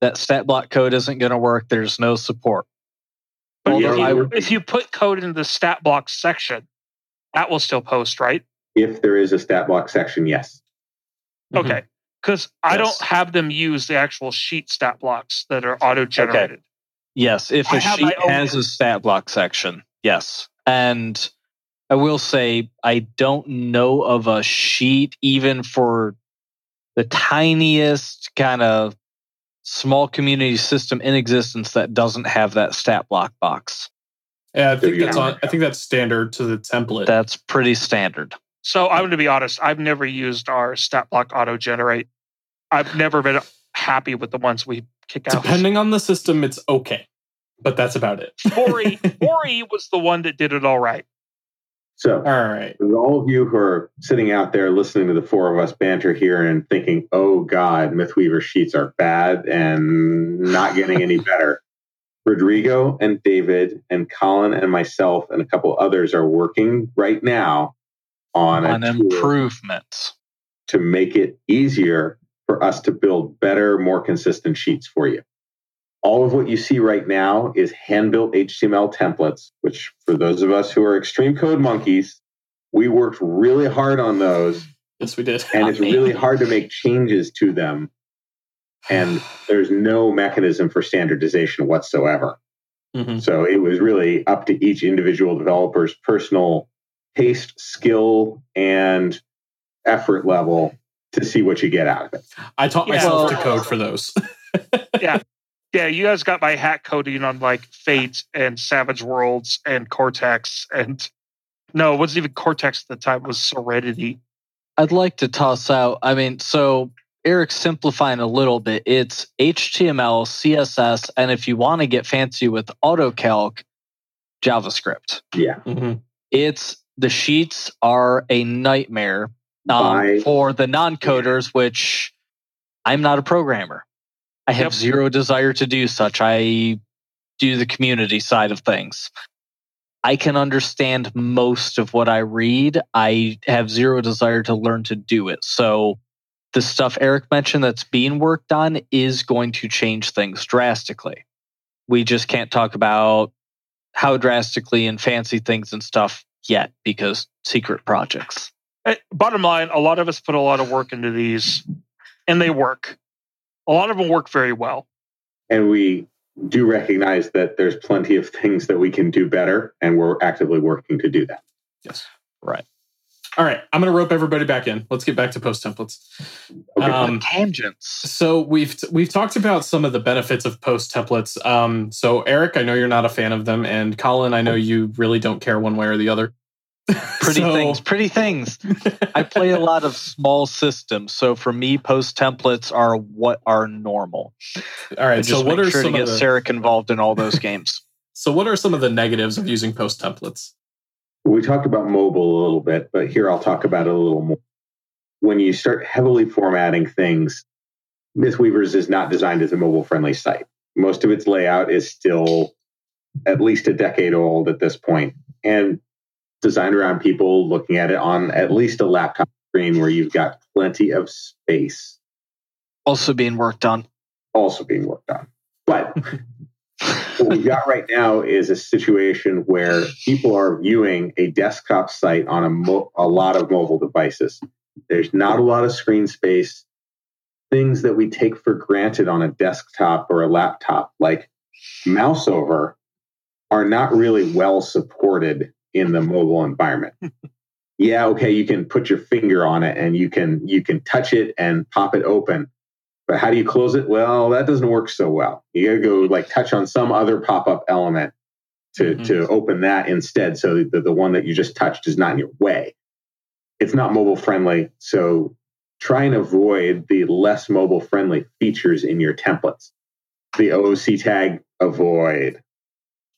that stat block code isn't going to work. There's no support. But Although if you, would- if you put code in the stat block section, that will still post, right? If there is a stat block section, yes. Okay. Mm-hmm. Because I don't have them use the actual sheet stat blocks that are auto generated. Yes, if I a have my sheet has a stat block section, yes. And I will say, I don't know of a sheet even for the tiniest kind of small community system in existence that doesn't have that stat block box. Yeah, I think that's on. I think that's standard to the template. That's pretty standard. So I'm mm. going to be honest. I've never used our stat block auto generate. I've never been happy with the ones we kick out. Depending on the system, it's okay, but that's about it. Ori, Ori was the one that did it all right. So All right. All of you who are sitting out there listening to the four of us banter here and thinking, oh God, Mythweaver sheets are bad and not getting any better. Rodrigo and David and Colin and myself and a couple others are working right now on, On improvements. to make it easier for us to build better, more consistent sheets for you. All of what you see right now is hand built HTML templates, which for those of us who are extreme code monkeys, we worked really hard on those Yes, we did. and it's really hard to make changes to them. And there's no mechanism for standardization whatsoever. Mhm. So it was really up to each individual developer's personal taste, skill, and effort level to see what you get out of it. I taught Yeah. myself to code for those. Yeah, Yeah, you guys got my hack coding on like Fate and Savage Worlds and Cortex and no, it wasn't even Cortex at the time. It was Serenity. I'd like to toss out. I mean, so Eric's simplifying a little bit. It's HTML, CSS, and if you want to get fancy with AutoCalc, JavaScript. Yeah. Mhm. It's the sheets are a nightmare um, for the non-coders, which I'm not a programmer. I have Yep. zero desire to do such. I do the community side of things. I can understand most of what I read. I have zero desire to learn to do it. So the stuff Eric mentioned that's being worked on is going to change things drastically. We just can't talk about how drastically and fancy things and stuff yet because secret projects. Eh, Bottom line, a lot of us put a lot of work into these and they work. A lot of them work very well. And we do recognize that there's plenty of things that we can do better, and we're actively working to do that. Yes. Right. All right. I'm going to rope everybody back in. Let's get back to post templates. Okay. Um, Tangents. So we've we've talked about some of the benefits of post templates. Um, so Eric, I know you're not a fan of them, and Colin, I know you really don't care one way or the other. Pretty So- things. Pretty things. I play a lot of small systems, so for me, post templates are what are normal. All right, I just So what make are sure to some of get the Sarek involved in all those games. so what are some of the negatives of using post templates? We talked about mobile a little bit, but here I'll talk about it a little more. When you start heavily formatting things, Mythweavers is not designed as a mobile friendly site. Most of its layout is still at least a decade old at this point and designed around people looking at it on at least a laptop screen where you've got plenty of space Also being worked on. also being worked on. But what we've got right now is a situation where people are viewing a desktop site on a, mo- a lot of mobile devices. There's not a lot of screen space. Things that we take for granted on a desktop or a laptop, like mouse over, are not really well supported in the mobile environment. yeah, okay, you can put your finger on it and you can you can touch it and pop it open but how do you close it? Well, that doesn't work so well. You got to go like touch on some other pop up element to, Mhm. to open that instead. So that the one that you just touched is not in your way. It's not mobile friendly. So try and avoid the less mobile friendly features in your templates. The OOC tag, avoid.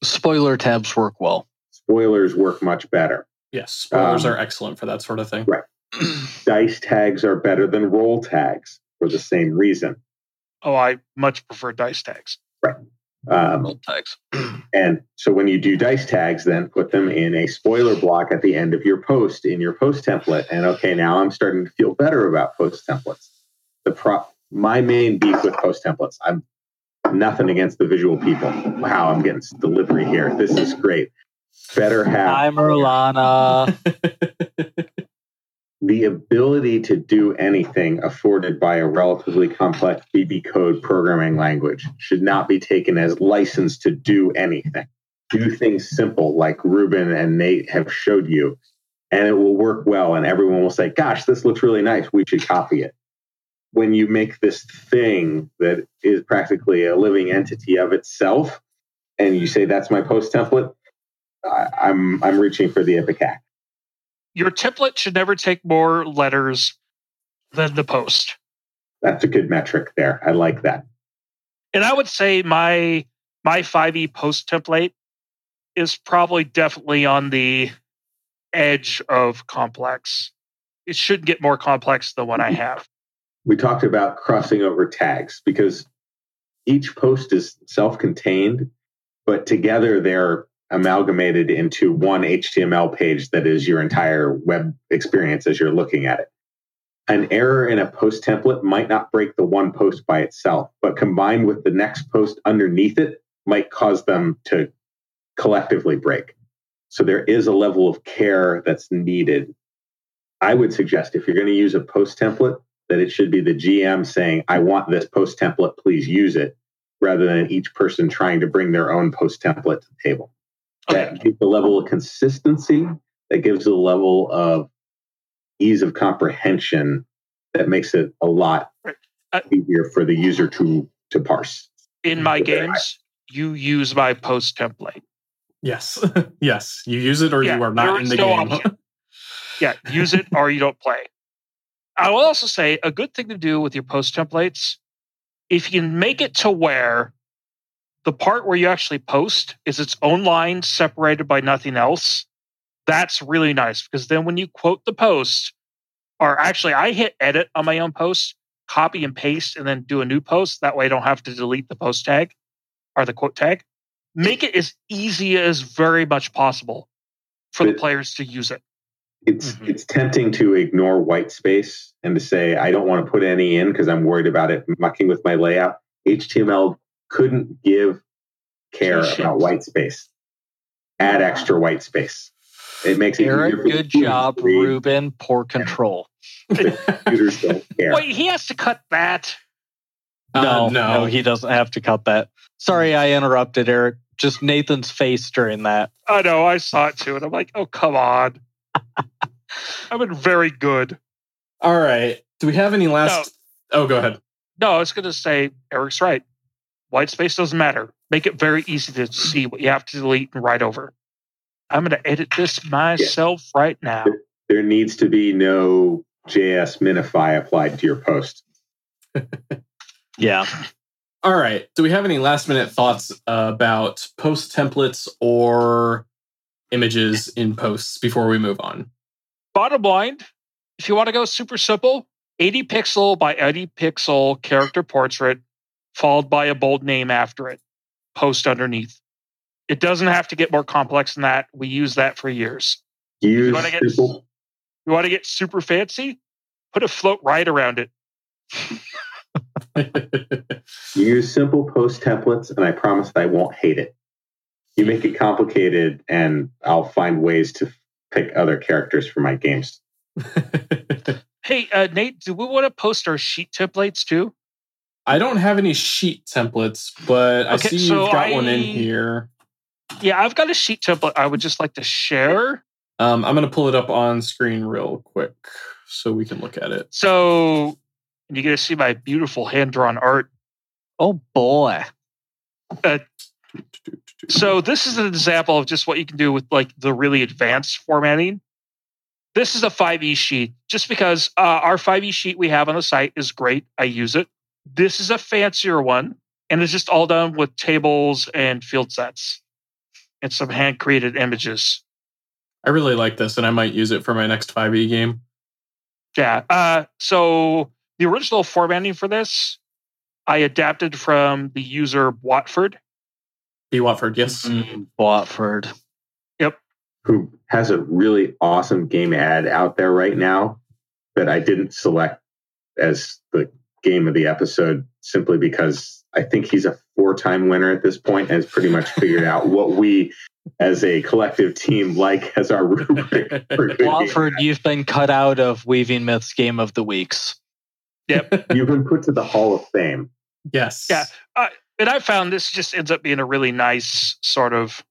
Spoiler tabs work well. Spoilers work much better. Yes, spoilers Um, are excellent for that sort of thing. Right. Dice tags are better than roll tags for the same reason. Oh, I much prefer dice tags. Um, Roll tags. And so when you do dice tags, then put them in a spoiler block at the end of your post in your post template. And okay, now I'm starting to feel better about post templates. The pro- my main beef with post templates, I'm Nothing against the visual people. Wow, I'm getting delivery here. This is great. Better have Hi, Merlana. the ability to do anything afforded by a relatively complex BB code programming language should not be taken as license to do anything. Do things simple like Ruben and Nate have showed you, and it will work well. And everyone will say, Gosh, this looks really nice. We should copy it. When you make this thing that is practically a living entity of itself, and you say, That's my post template, I, I'm, I'm reaching for the Ipecac. Your template should never take more letters than the post. That's a good metric there. I like that. And I would say my my 5e post template is probably definitely on the edge of complex. It should get more complex than what I mm-hmm. have. We talked about crossing over tags because each post is self contained, but together they're amalgamated into one HTML page that is your entire web experience as you're looking at it. An error in a post template might not break the one post by itself, but combined with the next post underneath it might cause them to collectively break. So there is a level of care that's needed. I would suggest if you're going to use a post template, that it should be the GM saying, I want this post template, please use it, rather than each person trying to bring their own post template to the table. That gives a level of consistency, that gives a level of ease of comprehension that makes it a lot Right. Uh, easier for the user to to parse. In my Okay. games, you use my post template. yes, yes. You use it or Yeah, you are not in the no game. Yeah, use it or you don't play. I will also say a good thing to do with your post templates, if you can make it to where the part where you actually post is its own line separated by nothing else, that's really nice because then when you quote the post, or actually I hit edit on my own post, copy and paste, and then do a new post. That way I don't have to delete the post tag or the quote tag. Make it as easy as very much possible for the players to use it. It's Mhm. it's tempting to ignore white space and to say I don't want to put any in because I'm worried about it mucking with my layout. HTML couldn't give care Shit. about white space. Add extra white space. It makes it Eric, easier good job, to read. Ruben. Poor control. Computers don't care. Wait, he has to cut that. Uh, no, no. no, he doesn't have to cut that. Sorry, I interrupted, Eric. Just Nathan's face during that. I know, I saw it too, and I'm like, oh come on. I've been very good. All right. Do we have any last? Oh, go ahead. No, I was gonna say Eric's right. White space doesn't matter. Make it very easy to see what you have to delete and write over. I'm gonna edit this myself right now. There needs to be no JS minify applied to your post. Yeah. All right. Do we have any last minute thoughts about post templates or images in posts before we move on? Bottom line, if you want to go super simple, 80 pixel by 80 pixel character portrait, followed by a bold name after it, post underneath. It doesn't have to get more complex than that. We use that for years. Use wanna get- simple You want to get super fancy? Put a float right around it. use simple post templates, and I promise that I won't hate it. You make it complicated, and I'll find ways to pick other characters for my games. Hey, uh, Nate, do we want to post our sheet templates too? I don't have any sheet templates, but I Okay, see so you've got one in here. Yeah, I've got a sheet template I would just like to share. Um, I'm going to pull it up on screen real quick so we can look at it. So you get to see my beautiful hand drawn art. Oh boy. So this is an example of just what you can do with like the really advanced formatting. This is a 5e sheet just because uh, our 5e sheet we have on the site is great. I use it. This is a fancier one and it's just all done with tables and field sets and some hand created images. I really like this, and I might use it for my next 5e game. Yeah. Uh, so the original formatting for this, I adapted from the user Watford. B. Watford, yes. Mm, Watford. Who has a really awesome game ad out there right now that I didn't select as the game of the episode simply because I think he's a four-time winner at this point and has pretty much figured out what we as a collective team like as our rubric for good Lawford, you've been cut out of Weaving Myths Game of the Weeks. Yep. You've been put to the Hall of Fame. yes. Yeah. Uh, and I found this just ends up being a really nice sort of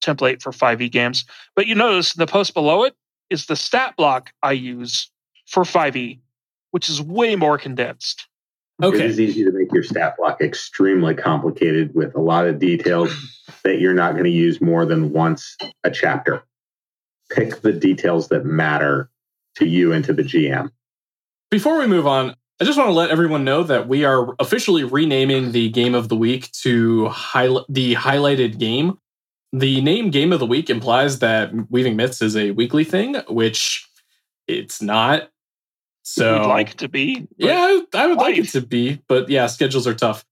template for 5e games. But you notice the post below it is the stat block I use for 5e, which is way more condensed. It Okay. is easy to make your stat block extremely complicated with a lot of details that you're not going to use more than once a chapter. Pick the details that matter to you and to the GM. Before we move on, I just want to let everyone know that we are officially renaming the game of the week to highlight the highlighted game. The name game of the week implies that Weaving Myths is a weekly thing, which it's not. So We'd like to be. yeah, I would like it to be, but yeah, schedules are tough.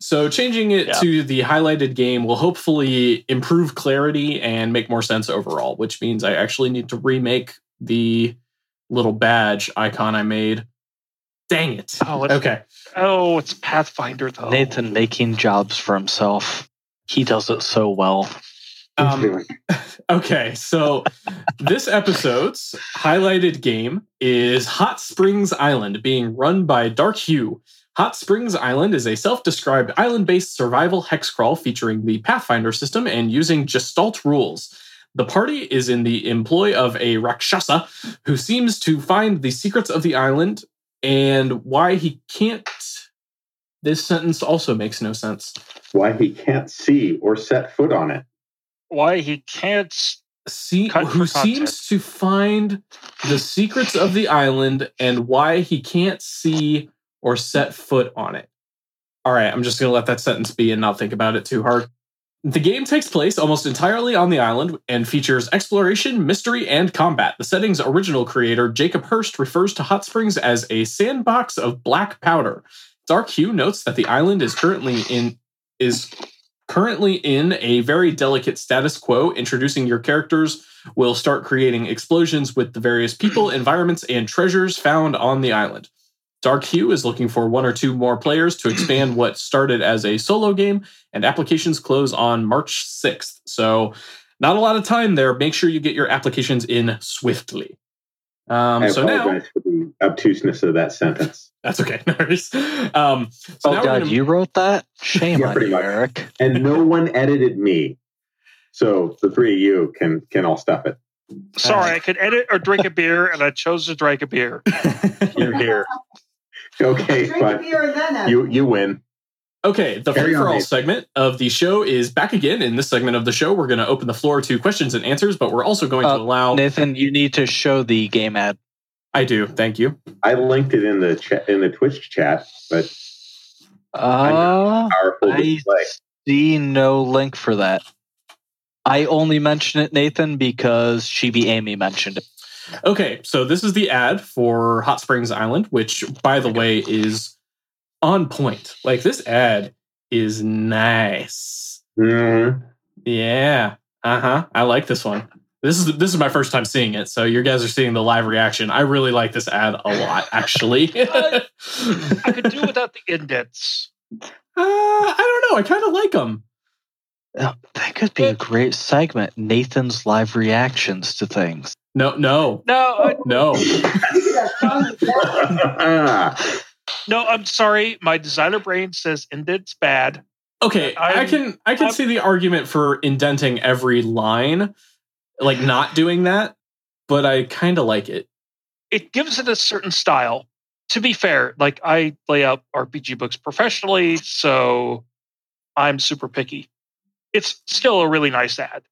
So changing it Yeah. to the highlighted game will hopefully improve clarity and make more sense overall, which means I actually need to remake the little badge icon I made. Dang it. Oh, it's, Okay. oh, it's Pathfinder though. Nathan making jobs for himself. He does it so well. Um, okay, so this episode's highlighted game is Hot Springs Island, being run by Dark Hue. Hot Springs Island is a self described island based survival hex crawl featuring the Pathfinder system and using Gestalt rules. The party is in the employ of a Rakshasa who seems to find the secrets of the island and why he can't. This sentence also makes no sense. Why he can't see or set foot on it. Why he can't. see who seems to find the secrets of the island and why he can't see or set foot on it. All right, I'm just going to let that sentence be and not think about it too hard. The game takes place almost entirely on the island and features exploration, mystery, and combat. The setting's original creator, Jacob Hurst, refers to Hot Springs as a sandbox of black powder. Dark Hue notes that the island is currently in is currently in a very delicate status quo. Introducing your characters will start creating explosions with the various people, environments, and treasures found on the island. Dark Hue is looking for one or two more players to expand what started as a solo game, and applications close on March 6th. So, not a lot of time there. Make sure you get your applications in swiftly. Um, I so now, apologize for the obtuseness of that sentence. that's okay. No. Um, so oh now God, gonna- you wrote that? Shame Yeah, on you, much. Eric. And no one edited me. So the three of you can can all stop it. Sorry, I could edit or drink a beer, and I chose to drink a beer. You're here. Okay, Drink a beer and then you you win. Okay, the Carry free for all segment of the show is back again. In this segment of the show, we're going to open the floor to questions and answers, but we're also going Uh, to allow. Nathan, you need to show the game ad. I do. Thank you. I linked it in the chat in the Twitch chat, but Uh, powerful I display. see no link for that. I only mention it, Nathan, because Chibi Amy mentioned it. Okay, so this is the ad for Hot Springs Island, which, by the way, is on point. Like this ad is nice. Mhm. Yeah. Uh huh. I like this one. This is this is my first time seeing it, so you guys are seeing the live reaction. I really like this ad a lot, actually. uh, I could do without the indents. I don't know. I kind of like them. Oh, that could be a great segment. Nathan's live reactions to things. No, no, No, no. no, I'm sorry. My designer brain says indents bad. Okay, I I'm- can I can I'm- see the argument for indenting every line, like not doing that, but I kind of like it. It gives it a certain style. To be fair, like I lay out RPG books professionally, so I'm super picky. It's still a really nice ad.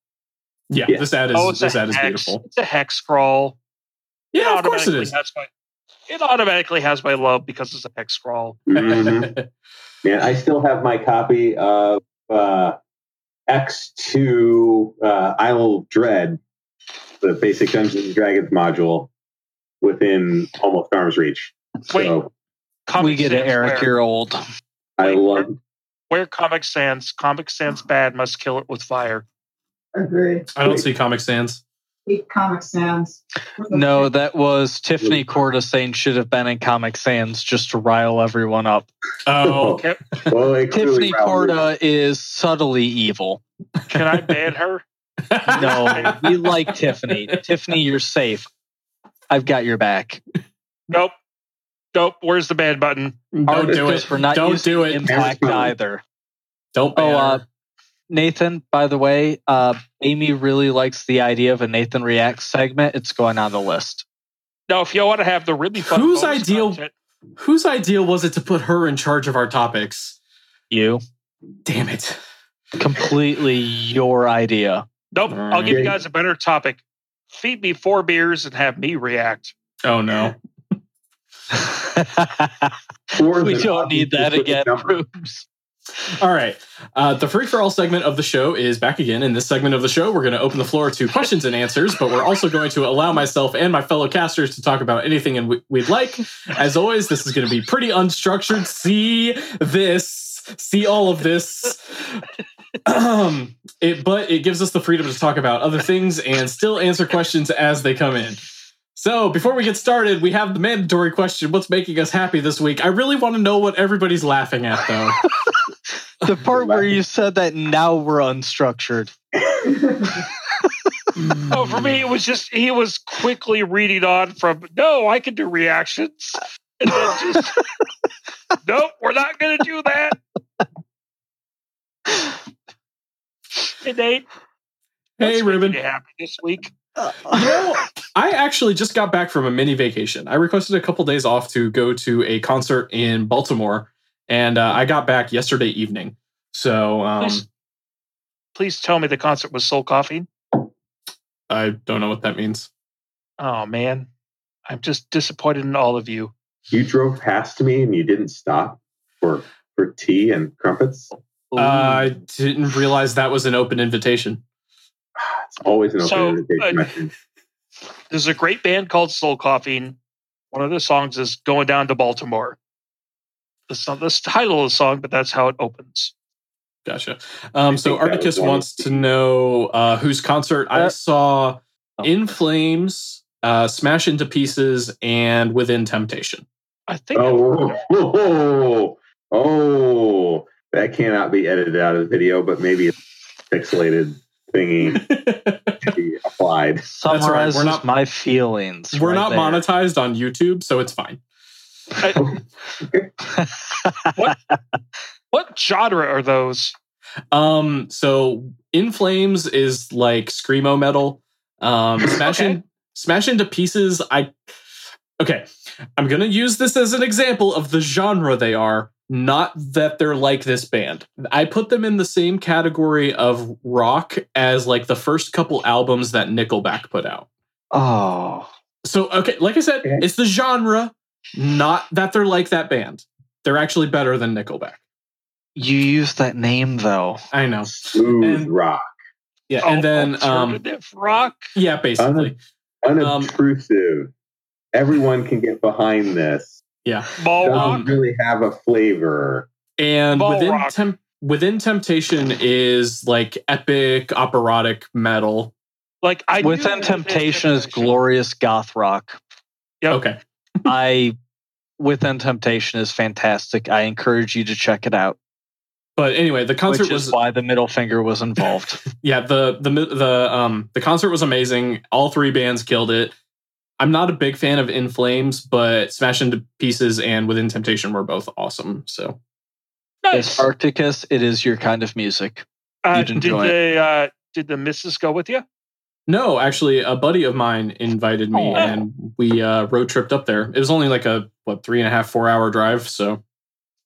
Yeah, Yeah. this ad is oh, this a ad is beautiful. It's a hex crawl. Yeah, of course it is. That's is. My, it automatically has my love because it's a hex crawl. Mhm. Yeah, I still have my copy of uh, X2 uh, Isle of Dread, the basic Dungeons and Dragons module, within almost arm's reach. Wait, So Comic we get it, Eric. where- You're old. I Wait, love. Where Comic Sans, Comic Sans bad must kill it with fire. Agreed. I don't see Comic Sans. Hate Comic Sans. No, that was Tiffany Corda saying should have been in Comic Sans just to rile everyone up. Oh, Okay. Well, Tiffany riled me. Corda is subtly evil. Can I ban her? No, we like Tiffany. Tiffany, you're safe. I've got your back. Nope. Nope. Where's the ban button? don't do it. We're not Don't using do it. Impact either. Don't Oh, ban uh, her. Nathan, by the way, uh, Amy really likes the idea of a Nathan Reacts segment. It's going on the list. No, if y'all want to have the really fun. Whose bonus ideal- content- Whose idea was it to put her in charge of our topics? You. Damn it. Completely your idea. Nope. I'll give you guys a better topic. Feed me four beers and have me react. Oh no. We don't need that again, number. Rubes. All right. Uh, the free for all segment of the show is back again. In this segment of the show, we're going to open the floor to questions and answers, but we're also going to allow myself and my fellow casters to talk about anything and we- we'd like. As always, this is going to be pretty unstructured. See this, see all of this. Um, it, but it gives us the freedom to talk about other things and still answer questions as they come in. So, before we get started, we have the mandatory question What's making us happy this week? I really want to know what everybody's laughing at, though. The part where you said that now we're unstructured. Oh, for me, it was just he was quickly reading on from no, I can do reactions. And then just nope, we're not gonna do that. Hey Nate. Hey, what's Ruben. happy this week? Uh, you know, I actually just got back from a mini vacation. I requested a couple days off to go to a concert in Baltimore, and uh, I got back yesterday evening. So um, Please, please tell me the concert was soul coughing. I don't know what that means. Oh man. I'm just disappointed in all of you. You drove past me and you didn't stop for for tea and crumpets. Ooh. I didn't realize that was an open invitation. It's always an open So, invitation. uh. There's a great band called Soul Coughing. One of the songs is Going Down to Baltimore. That's not the title of the song, but that's how it opens. Gotcha. Um, so think Arcticus wants to know uh, whose concert I saw oh. in Flames, uh, Smash into Pieces, and Within Temptation. I think Oh, oh, oh, oh, that cannot be edited out of the video, but maybe a pixelated thingy to be applied. Summarizes we're not- my feelings. We're right not there. monetized on YouTube, so it's fine. what genre are those? Um, so In Flames is like screamo metal. Um, Smash Okay. in, Smash into Pieces. I okay. I'm gonna use this as an example of the genre they are. Not that they're like this band. I put them in the same category of rock as like the first couple albums that Nickelback put out. oh, So okay, like I said, Okay. it's the genre, not that they're like that band. They're actually better than Nickelback. you used that name though. I know. Smooth And- rock, Yeah, and then um alternative rock. yeah, basically. Um, unobtrusive. Everyone can get behind this. Yeah. Ball Doesn't rock. really have a flavor. And Ball within rock. temp- within Temptation is like epic operatic metal. Like I Within Within Temptation is glorious goth rock. Yep. Okay. I Within Temptation is fantastic. I encourage you to check it out. But anyway, the concert which is was why the middle finger was involved. yeah, the the the um the concert was amazing. All three bands killed it. I'm not a big fan of In Flames, but Smash into Pieces and Within Temptation were both awesome. So Nice. Arcticus, it is your kind of music. Uh, did enjoy the uh, did the missus go with you? No, actually, a buddy of mine invited me, Oh. and we uh, road tripped up there. It was only like a what three and a half four hour drive. So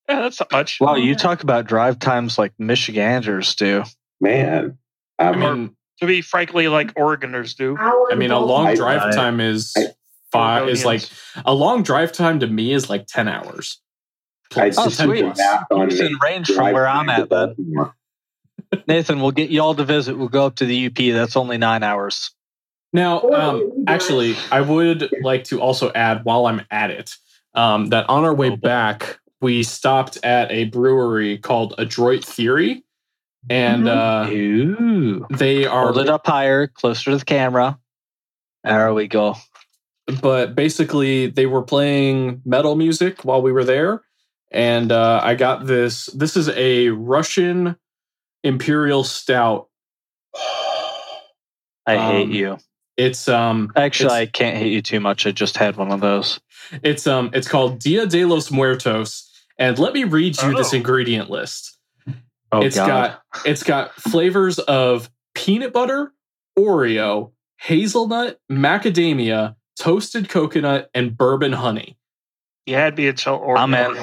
Yeah, that's not much. Wow, you talk about drive times like Michiganders do. Man, I I'm, mean, to be frankly, like Oregoners do. I mean, a long drive I- time is I- five. Is like a long drive time to me is like ten hours. Plus Oh, just ten sweet. did plus. math on He's in the range from where I'm to at, then. Baltimore. Nathan, we'll get you all to visit. We'll go up to the UP. That's only nine hours. Now, um, actually, I would like to also add while I'm at it um, that on our way Oh, back, we stopped at a brewery called Adroit Theory, and Mhm. uh, Ooh. they are Hold it up higher, closer to the camera. There we go. but basically they were playing metal music while we were there and uh, i got this this is a russian imperial stout I hate Um, you. it's um Actually, I can't hate you too much. I just had one of those. it's um it's called dia de los muertos and let me read you this Oh. ingredient list Oh It's god. got- it's got flavors of peanut butter oreo hazelnut macadamia toasted coconut and bourbon honey You had me until or I'm in.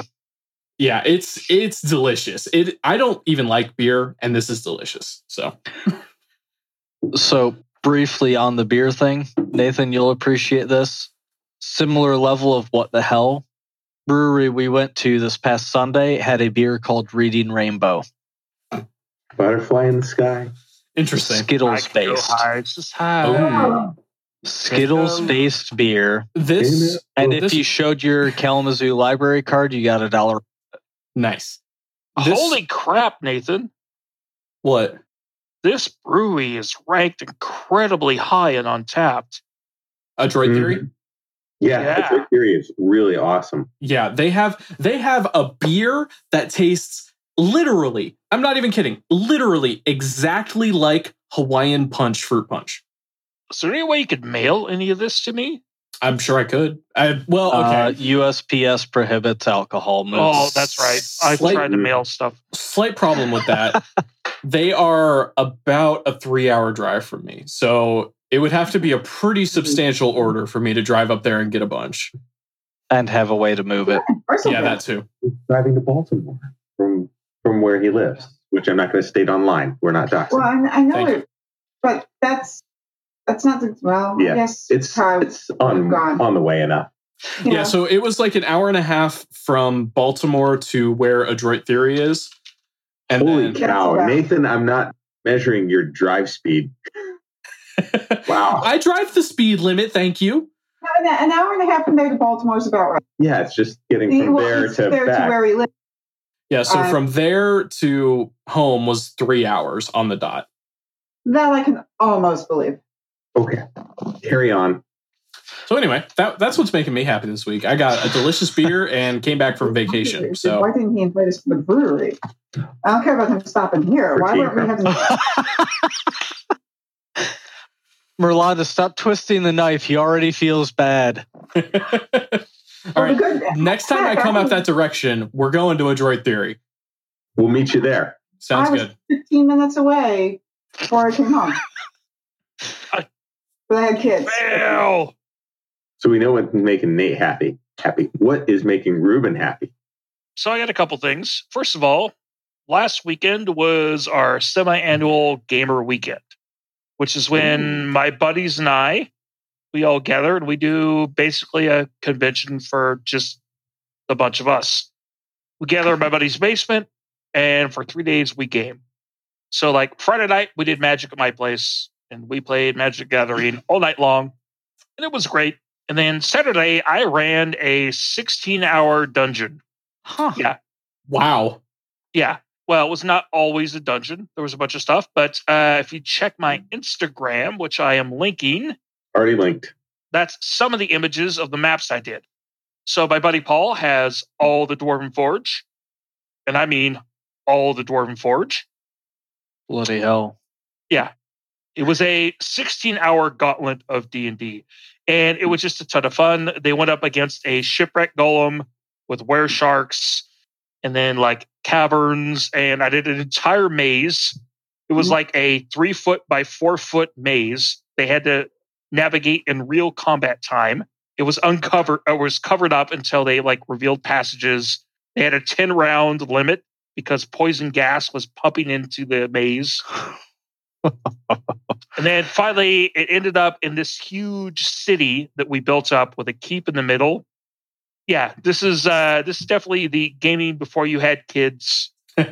Yeah, it's it's delicious. It I don't even like beer, and this is delicious. So So briefly on the beer thing, Nathan, you'll appreciate this. Similar level of what the hell brewery we went to this past Sunday had a beer called Reading Rainbow, Butterfly in the sky. interesting. Skittles based, It's just high. Oh. Skittles based beer. This And if this- you showed your Kalamazoo library card, you got a dollar. Nice. This- Holy crap, Nathan. what? This brewery is ranked incredibly high and Untappd. A droid Mhm. theory? Yeah, Yeah. Adroit Theory is really awesome. Yeah, they have they have a beer that tastes literally. I'm not even kidding. Literally exactly like Hawaiian Punch fruit punch. Is there any way you could mail any of this to me? I'm sure I could. I well, okay. Uh, USPS prohibits alcohol. Moose. Oh, that's right. I've Slight- tried to mail stuff. Slight problem with that. they are about a three hour drive from me. So it would have to be a pretty substantial order for me to drive up there and get a bunch. and have a way to move it. Or. Yeah, that too. He's driving to Baltimore from from where he lives, which I'm not going to state online. We're not doxing. Well, I, I know Thank it, but that's that's not the well. Yeah, I guess it's how it's on gone. on the way enough. you Yeah, know. so it was like an hour and a half from Baltimore to where Adroit Theory is. And Holy then, cow, That's Nathan! I'm not measuring your drive speed. Wow. I drive the speed limit, thank you. an, an hour and a half from there to Baltimore is about right. Yeah, it's just getting See, from well, there to there back. to where he lives. Yeah, so Uh, from there to home was three hours on the dot. That I can almost believe. Okay, carry on. So anyway, that that's what's making me happy this week. I got a delicious beer and came back from vacation. So why didn't he invite us to the brewery? I don't care about him stopping here. Why weren't we having? Merlanda, stop twisting the knife. He already feels bad. all right. Good. Next time I come out that direction, we're going to Adroit Theory. We'll meet you there. Sounds I was good. 15 minutes away before I came home. I- but kids. Mail. So we know what's making Nate happy. Happy. What is making Ruben happy? So I got a couple things. First of all, last weekend was our semi-annual gamer weekend, which is when my buddies and I we all gather and we do basically a convention for just a bunch of us. We gather in my buddy's basement, and for three days we game. So like Friday night we did Magic at my place, and we played Magic Gathering all night long, and it was great. And then Saturday I ran a 16-hour dungeon. Huh. Yeah. Wow. Yeah. Well, it was not always a dungeon. There was a bunch of stuff. But uh, if you check my Instagram, which I am linking, Already linked. that's some of the images of the maps I did. So my buddy Paul has all the Dwarven Forge. And I mean all the Dwarven Forge. Bloody hell. It was a 16 hour gauntlet of D&D. And it was just a ton of fun. They went up against a shipwreck golem with were sharks and then like caverns. And I did an entire maze. It was Mhm. like a three foot by four foot maze. They had to navigate in real combat time. It was uncovered, it was covered up until they like revealed passages. They had a 10 round limit because poison gas was pumping into the maze. And then finally, it ended up in this huge city that we built up with a keep in the middle. Yeah, this is uh, this is definitely the gaming before you had kids.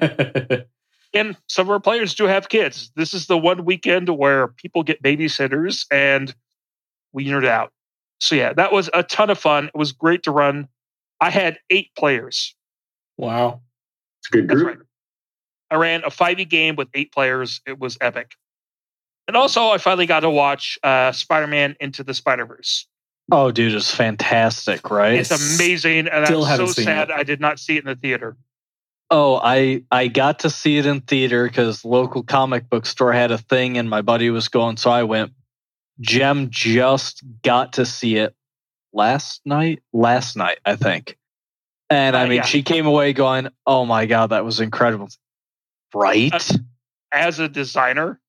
And some of our players do have kids. This is the one weekend where people get babysitters and we nerd out. So yeah, that was a ton of fun. It was great to run. I had eight players. wow. It's a good That's group. right. I ran a 5e game with eight players. It was epic. And also, I finally got to watch uh, Spider Man Into the Spider Verse. Oh, dude, it's fantastic, right? It's amazing, and Still I'm haven't so seen sad it. I did not see it in the theater. Oh, I I got to see it in theater because local comic book store had a thing, and my buddy was going, so I went. Jem just got to see it last night. Last night, I think, and I Uh, mean, yeah. she came away going, "Oh my god, that was incredible!" Right? Uh, As a designer,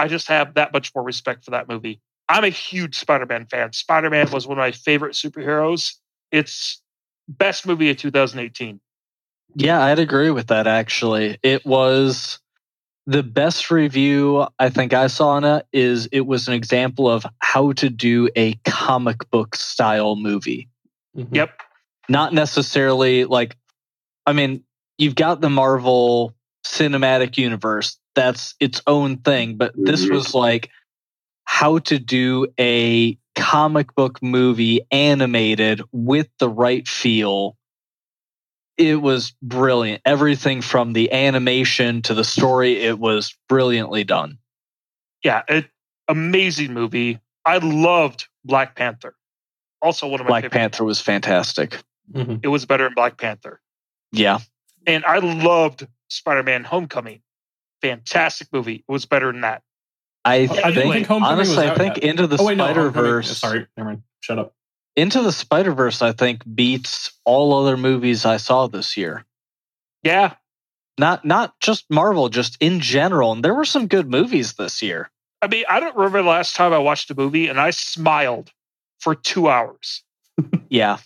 I just have that much more respect for that movie. I'm a huge Spider Man fan. Spider Man was one of my favorite superheroes. It's best movie of 2018. Yeah, I'd agree with that actually. It was the best review I think I saw on it is it was an example of how to do a comic book style movie. Mhm. Yep. Not necessarily like I mean, you've got the Marvel cinematic universe. That's its own thing, but this Mhm. was like how to do a comic book movie animated with the right feel it was brilliant. Everything from the animation to the story, it was brilliantly done. Yeah, it, amazing movie. I loved Black Panther. Also, one of my Black favorite. Panther was fantastic. Mhm. It was better than Black Panther. Yeah. And I loved Spider Man Homecoming. Fantastic movie. It was better than that. I oh, I think, think Homecoming was honestly, I think yet. Into the Oh wait, Spider Homecoming- Verse. Sorry, never mind. Shut up. Into the Spider Verse, I think beats all other movies I saw this year. Yeah. Not not just Marvel, just in general. And there were some good movies this year. I mean, I don't remember the last time I watched a movie and I smiled for two hours. Yeah.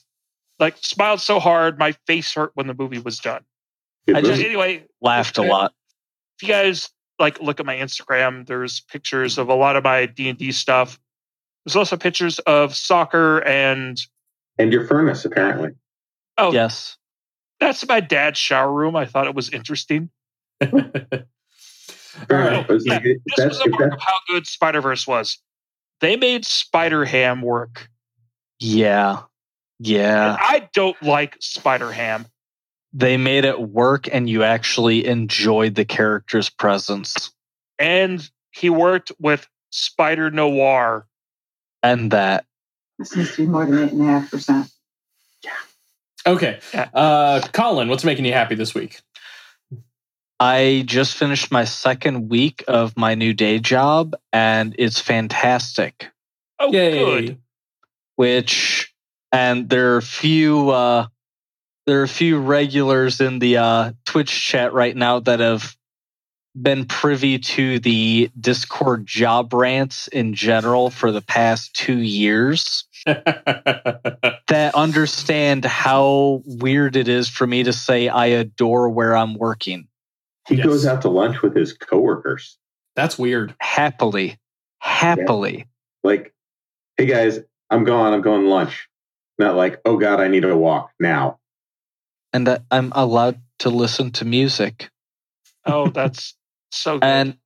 Like, smiled so hard, my face hurt when the movie was done. Good I just- Anyway, Laughed a lot. If you guys like look at my Instagram, there's pictures of a lot of my D and D stuff. There's also pictures of soccer and and your furnace, apparently. oh, Yes. that's my dad's shower room. I thought it was interesting. Fair All enough. Oh, right. It's Yeah, This that's, was a if mark of how good Spider Verse was. They made Spider Ham work. Yeah. Yeah. And I don't like Spider Ham. They made it work and you actually enjoyed the character's presence. And he worked with Spider Noir. And that. This needs to be more than eight and a half percent. okay. Yeah. Uh, Colin, what's making you happy this week? I just finished my second week of my new day job and it's fantastic. Oh, good. Which and there are a few uh there are a few regulars in the uh Twitch chat right now that have been privy to the Discord job rants in general for the past two years that understand how weird it is for me to say I adore where I'm working. he Yes. goes out to lunch with his coworkers. That's weird. Happily. Happily. Like, hey guys, I'm gone. I'm going to lunch. Not like, oh God, I need to walk now. And that I'm allowed to listen to music. Oh, that's so good. and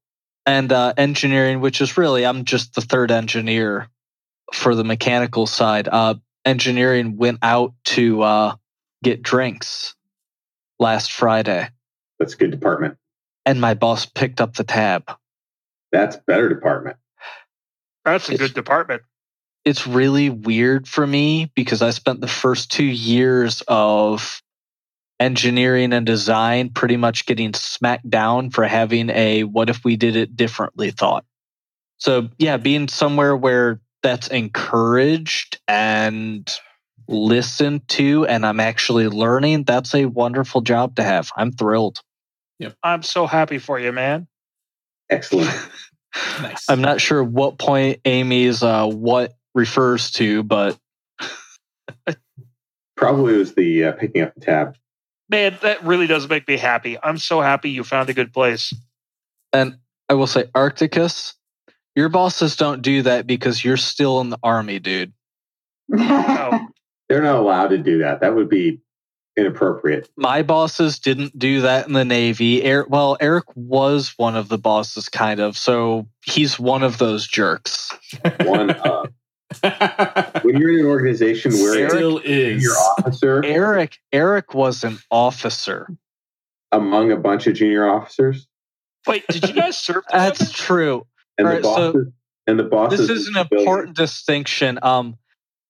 and uh, engineering, which is really I'm just the third engineer for the mechanical side. Uh, engineering went out to uh, get drinks last Friday, That's a good department. and my boss picked up the tab. That's better department. that's a it's- good department. It's really weird for me because I spent the first two years of engineering and design pretty much getting smacked down for having a what if we did it differently thought. So, yeah, being somewhere where that's encouraged and listened to and I'm actually learning, that's a wonderful job to have. I'm thrilled. Yep. I'm so happy for you, man. Excellent. Nice. I'm not sure what point Amy's uh, what refers to, but Probably was the uh, picking up the tab. Man, that really does make me happy. I'm so happy you found a good place. And I will say, Arcticus, your bosses don't do that because you're still in the army, dude. Oh, They're not allowed to do that. That would be inappropriate. My bosses didn't do that in the Navy. Eric, well, Eric was one of the bosses, kind of. So he's one of those jerks. One, uh, when you're in an organization where Eric- Still is. your officer Eric, Eric was an officer. among a bunch of junior officers, wait, did you guys serve together? That's true. And All the right, so bosses and the bosses. This is an important distinction. Um,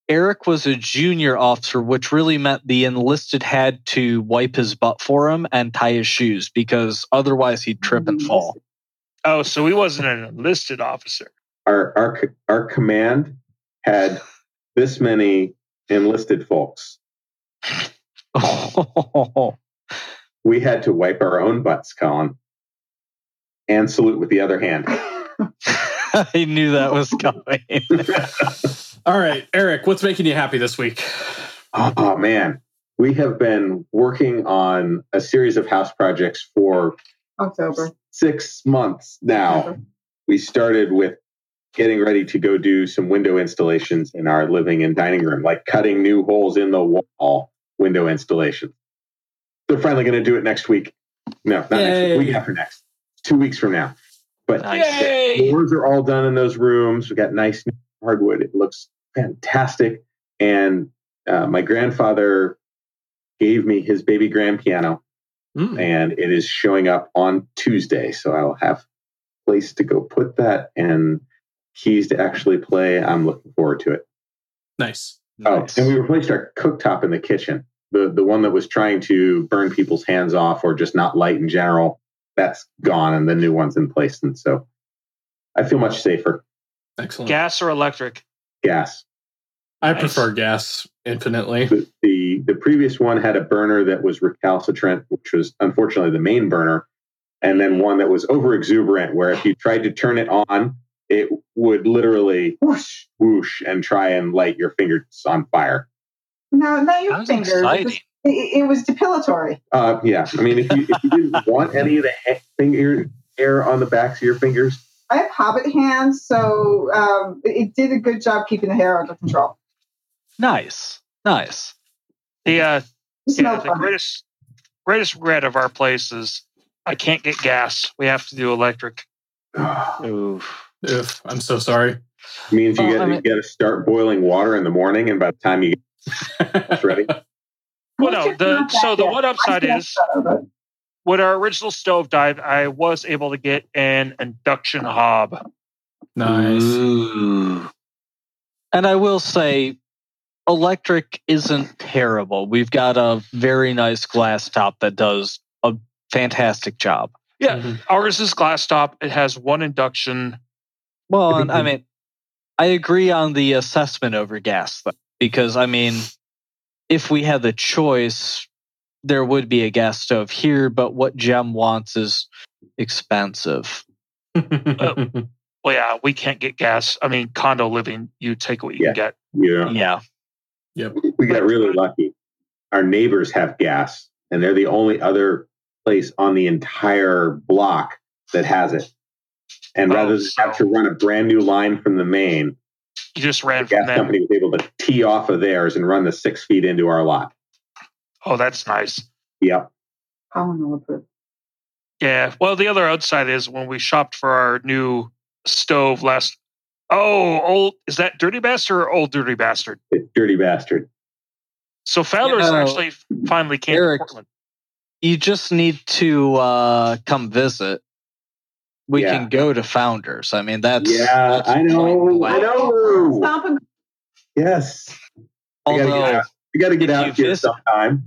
Eric was a junior officer, which really meant the enlisted had to wipe his butt for him and tie his shoes because otherwise he'd trip and fall. Oh, so he wasn't an enlisted officer. Our our our command had this many enlisted folks. We had to wipe our own butts, Colin, and salute with the other hand. I knew that was coming. All right, Eric, what's making you happy this week? Oh man, we have been working on a series of house projects for October. six months now. We started with getting ready to go do some window installations in our living and dining room, like cutting new holes in the wall window installations. They're finally going to do it next week. No, not next Yay. week, week after next. Two weeks from now. But Nice. the doors are all done in those rooms. We've got nice new hardwood. It looks fantastic. And uh, my grandfather gave me his baby grand piano, Mm. and it is showing up on Tuesday. So I'll have place to go put that and keys to actually play. I'm looking forward to it. Nice. Oh, Nice. and we replaced our cooktop in the kitchen. The the one that was trying to burn people's hands off or just not light in general. That's gone, and the new one's in place. And so I feel much safer. Excellent. Gas or electric? Gas. I Nice. prefer gas infinitely. The, the the previous one had a burner that was recalcitrant, which was unfortunately the main burner, and then one that was over exuberant, where if you tried to turn it on, it would literally Whoosh. whoosh and try and light your fingers on fire. No, not your Sounds fingers. It was, it, it was depilatory. Uh, yeah, I mean, if you if you didn't want any of the ha- finger hair on the backs of your fingers, I have hobbit hands, so um, it, it did a good job keeping the hair under control. Nice. Nice. The uh, yeah, no the fun. greatest greatest regret of our place is I can't get gas. We have to do electric. Oof. Ugh, I'm so sorry. It means you Well, get I mean- got to start boiling water in the morning, and by the time you get ready, Well, no, the so the one upside is feel better, but- when our original stove died, I was able to get an induction hob. nice. Ooh. And I will say, electric isn't terrible. We've got a very nice glass top that does a fantastic job. Yeah. Mhm. Ours is glass top. It has one induction. Well, and I mean, I agree on the assessment over gas, though, because I mean, if we had the choice, there would be a gas stove here, but what Gem wants is expensive. Uh, well, yeah, we can't get gas. I mean, condo living, you take what you Yeah. can get. yeah, Yeah. Yep. we got really lucky. Our neighbors have gas, and they're the only other place on the entire block that has it. And Oh, rather than so- have to run a brand new line from the main, You just the ran gas from them. company was able to tee off of theirs and run the six feet into our lot. Oh, that's nice. Yep. Colin will approve. Yeah. Well, the other outside is when we shopped for our new stove last. Oh, old is that Dirty Bastard or Old Dirty Bastard? It's dirty bastard. So Founders You know, actually finally came Eric- to Portland. You just need to uh, come visit. We Yeah. can go to Founders. I mean, that's yeah, that's I know. I know. Stop and Yes. I gotta get out. You got to get if out you here visit- sometime.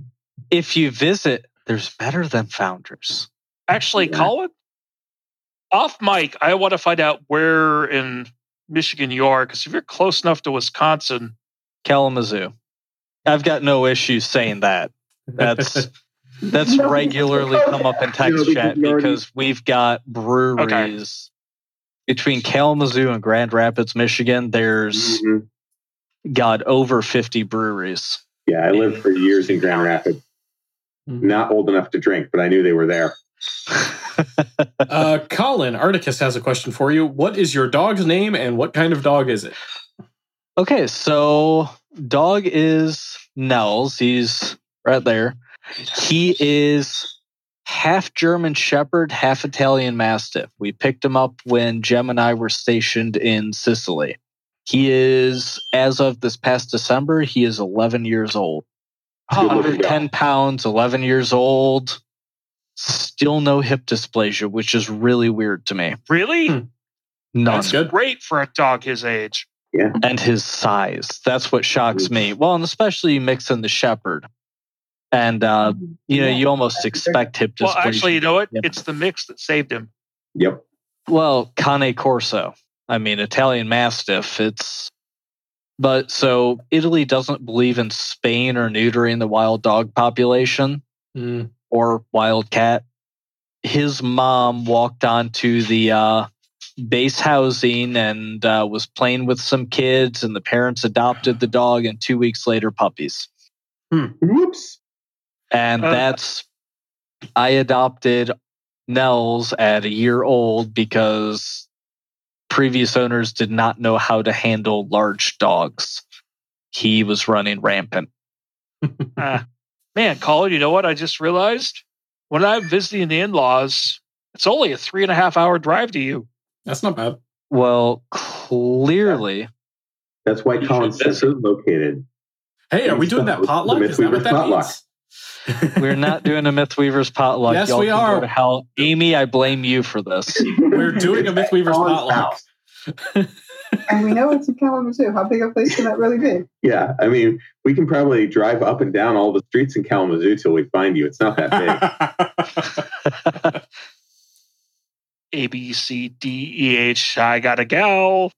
if you visit, there's better than Founders. Actually, Yeah. Colin, off mic, I want to find out where in Michigan you are because if you're close enough to Wisconsin, Kalamazoo. I've got no issues saying that. That's that's No, regularly come up in text You know, chat because we've got breweries between Kalamazoo and Grand Rapids, Michigan. There's Mhm. got over 50 breweries. Yeah, I lived for years in Grand Rapids. Mhm. Not old enough to drink, but I knew they were there. uh, Colin, Arcticus has a question for you. What is your dog's name and what kind of dog is it? okay, so dog is Nels. He's right there. He is half German Shepherd, half Italian Mastiff. We picked him up when Jem and I were stationed in Sicily. He is, as of this past December, he is 11 years old. 110 pounds, 11 years old. Still no hip dysplasia, which is really weird to me. really? Hmm. None. That's good. Great for a dog his age. Yeah. and his size. That's what shocks me. Well, and especially you mix in the shepherd, and uh, you know you almost expect hip Well, actually, you know what? Yep. It's the mix that saved him. Yep. well, Cane Corso. I mean, Italian Mastiff. It's but so Italy doesn't believe in spaying or neutering the wild dog population Mm. or wild cat. His mom walked onto the uh, base housing and uh, was playing with some kids, and the parents adopted the dog, and two weeks later, puppies. Whoops. And Uh, that's, I adopted Nels at a year old because previous owners did not know how to handle large dogs. He was running rampant. Ah, man, Colin, you know what? I just realized when I'm visiting the in laws, it's only a three and a half hour drive to you. That's not bad. Well, clearly, That's why Colin's Colin is located. Hey, are we doing that potluck? Is that what that potluck. means? We're not doing a Mythweaver's potluck. Yes, Y'all we are. to hell. Amy, I blame you for this. We're doing a Mythweaver's Colin's potluck. and we know it's in Kalamazoo. How big a place can that really be? Yeah, I mean, we can probably drive up and down all the streets in Kalamazoo till we find you. It's not that big. A B C D E H. I got a gal.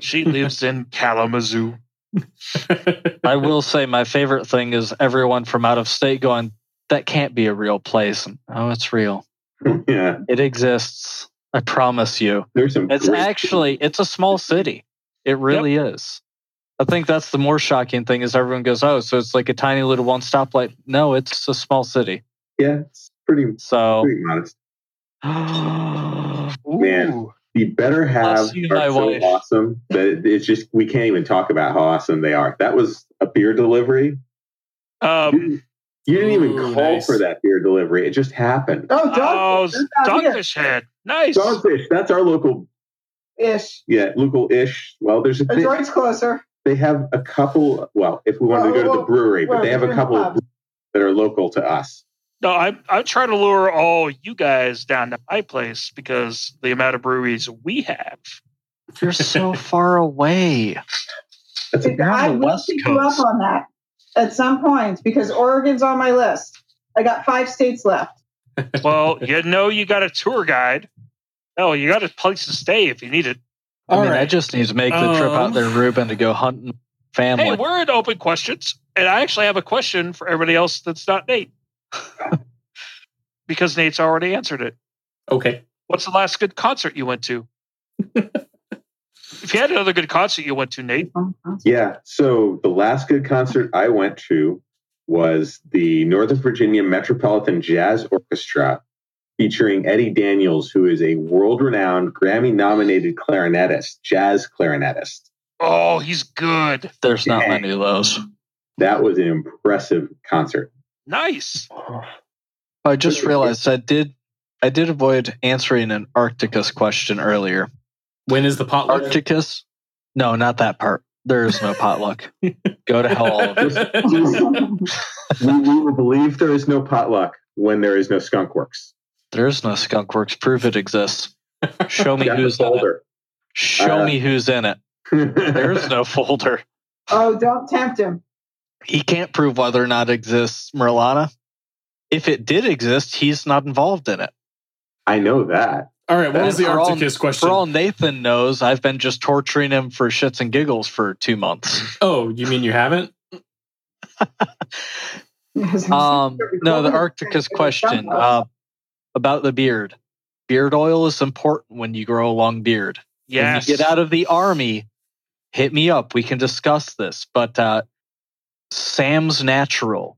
She lives in Kalamazoo. I will say my favorite thing is everyone from out of state going, that can't be a real place. And, oh, it's real. yeah, It exists. I promise you. there's some. It's actually it's a small city. It really is. I think that's the more shocking thing is everyone goes, "Oh, so it's like a tiny little one stoplight." No, it's a small city. yeah, it's pretty So, pretty modest. Man. Ooh. The better have you, are so wife. awesome that it's just we can't even talk about how awesome they are. That was a beer delivery. You Um, didn't, you didn't even call nice. for that beer delivery. It just happened. Oh, oh, dogfish. That's out here. Dogfish Head. Nice. Dogfish. That's our local, Ish. yeah, local ish. Well, there's a bit, Detroit's closer. they have a couple. Well, if we wanted to Well, go to the well, brewery, but they have a couple pub. that are local to us. No, I'm I'm trying to lure all you guys down to my place because the amount of breweries we have. you're so far away. That's a, I the will West pick you up on that at some point because Oregon's on my list. I got five states left. Well, you know you got a tour guide. Oh, you got a place to stay if you need it. I All mean, I just need to make the trip out Um, there, Ruben, to go hunting family. Hey, we're in open questions, and I actually have a question for everybody else that's not Nate, because Nate's already answered it. Okay. What's the last good concert you went to? if you had another good concert you went to, Nate, yeah. So the last good concert I went to was the Northern Virginia Metropolitan Jazz Orchestra featuring Eddie Daniels, who is a world renowned Grammy nominated clarinetist, jazz clarinetist. oh, he's good. There's not Yeah. many of those. That was an impressive concert. Nice. I just realized I did. I did avoid answering an Arcticus question earlier. When is the potluck? Arcticus? No, not that part. There is no potluck. Go to hell, all of you. we, we will believe there is no potluck when there is no skunk works. There is no skunkworks. Prove it exists. Show me who's in it. Show Uh, me who's in it. There is no folder. Oh, don't tempt him. He can't prove whether or not it exists, Merlana. If it did exist, he's not involved in it. I know that. All right. What was the For all- Arcticus question? For all Nathan knows, I've been just torturing him for shits and giggles for two months. oh, you mean you haven't? Um, no, the Arcticus question uh, about the beard. Beard oil is important when you grow a long beard. Yes. When you get out of the army, hit me up. We can discuss this. But uh, Sam's Natural,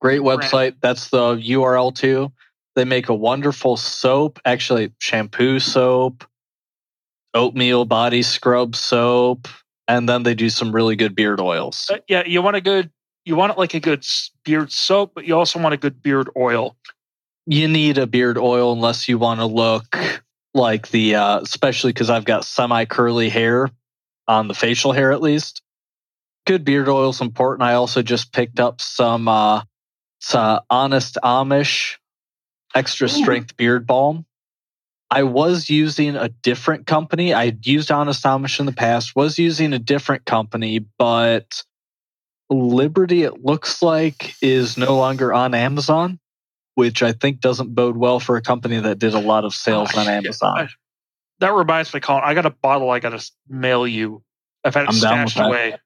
great Right. website. That's the URL too. They make a wonderful soap, actually, shampoo soap, oatmeal body scrub soap, and then they do some really good beard oils. Uh, yeah, you want a good, you want it like a good beard soap, but you also want a good beard oil. you need a beard oil unless you want to look like the uh especially because i've got semi curly hair on the facial hair at least good beard oil is important i also just picked up some uh, it's, uh honest amish extra Ooh. strength beard balm I was using a different company. I used Honest Amish in the past, was using a different company, but Liberty, it looks like, is no longer on Amazon, which I think doesn't bode well for a company that did a lot of sales Oh, on. Amazon. That reminds me, Colin. I got a bottle I got to mail you. I've had it I'm stashed that.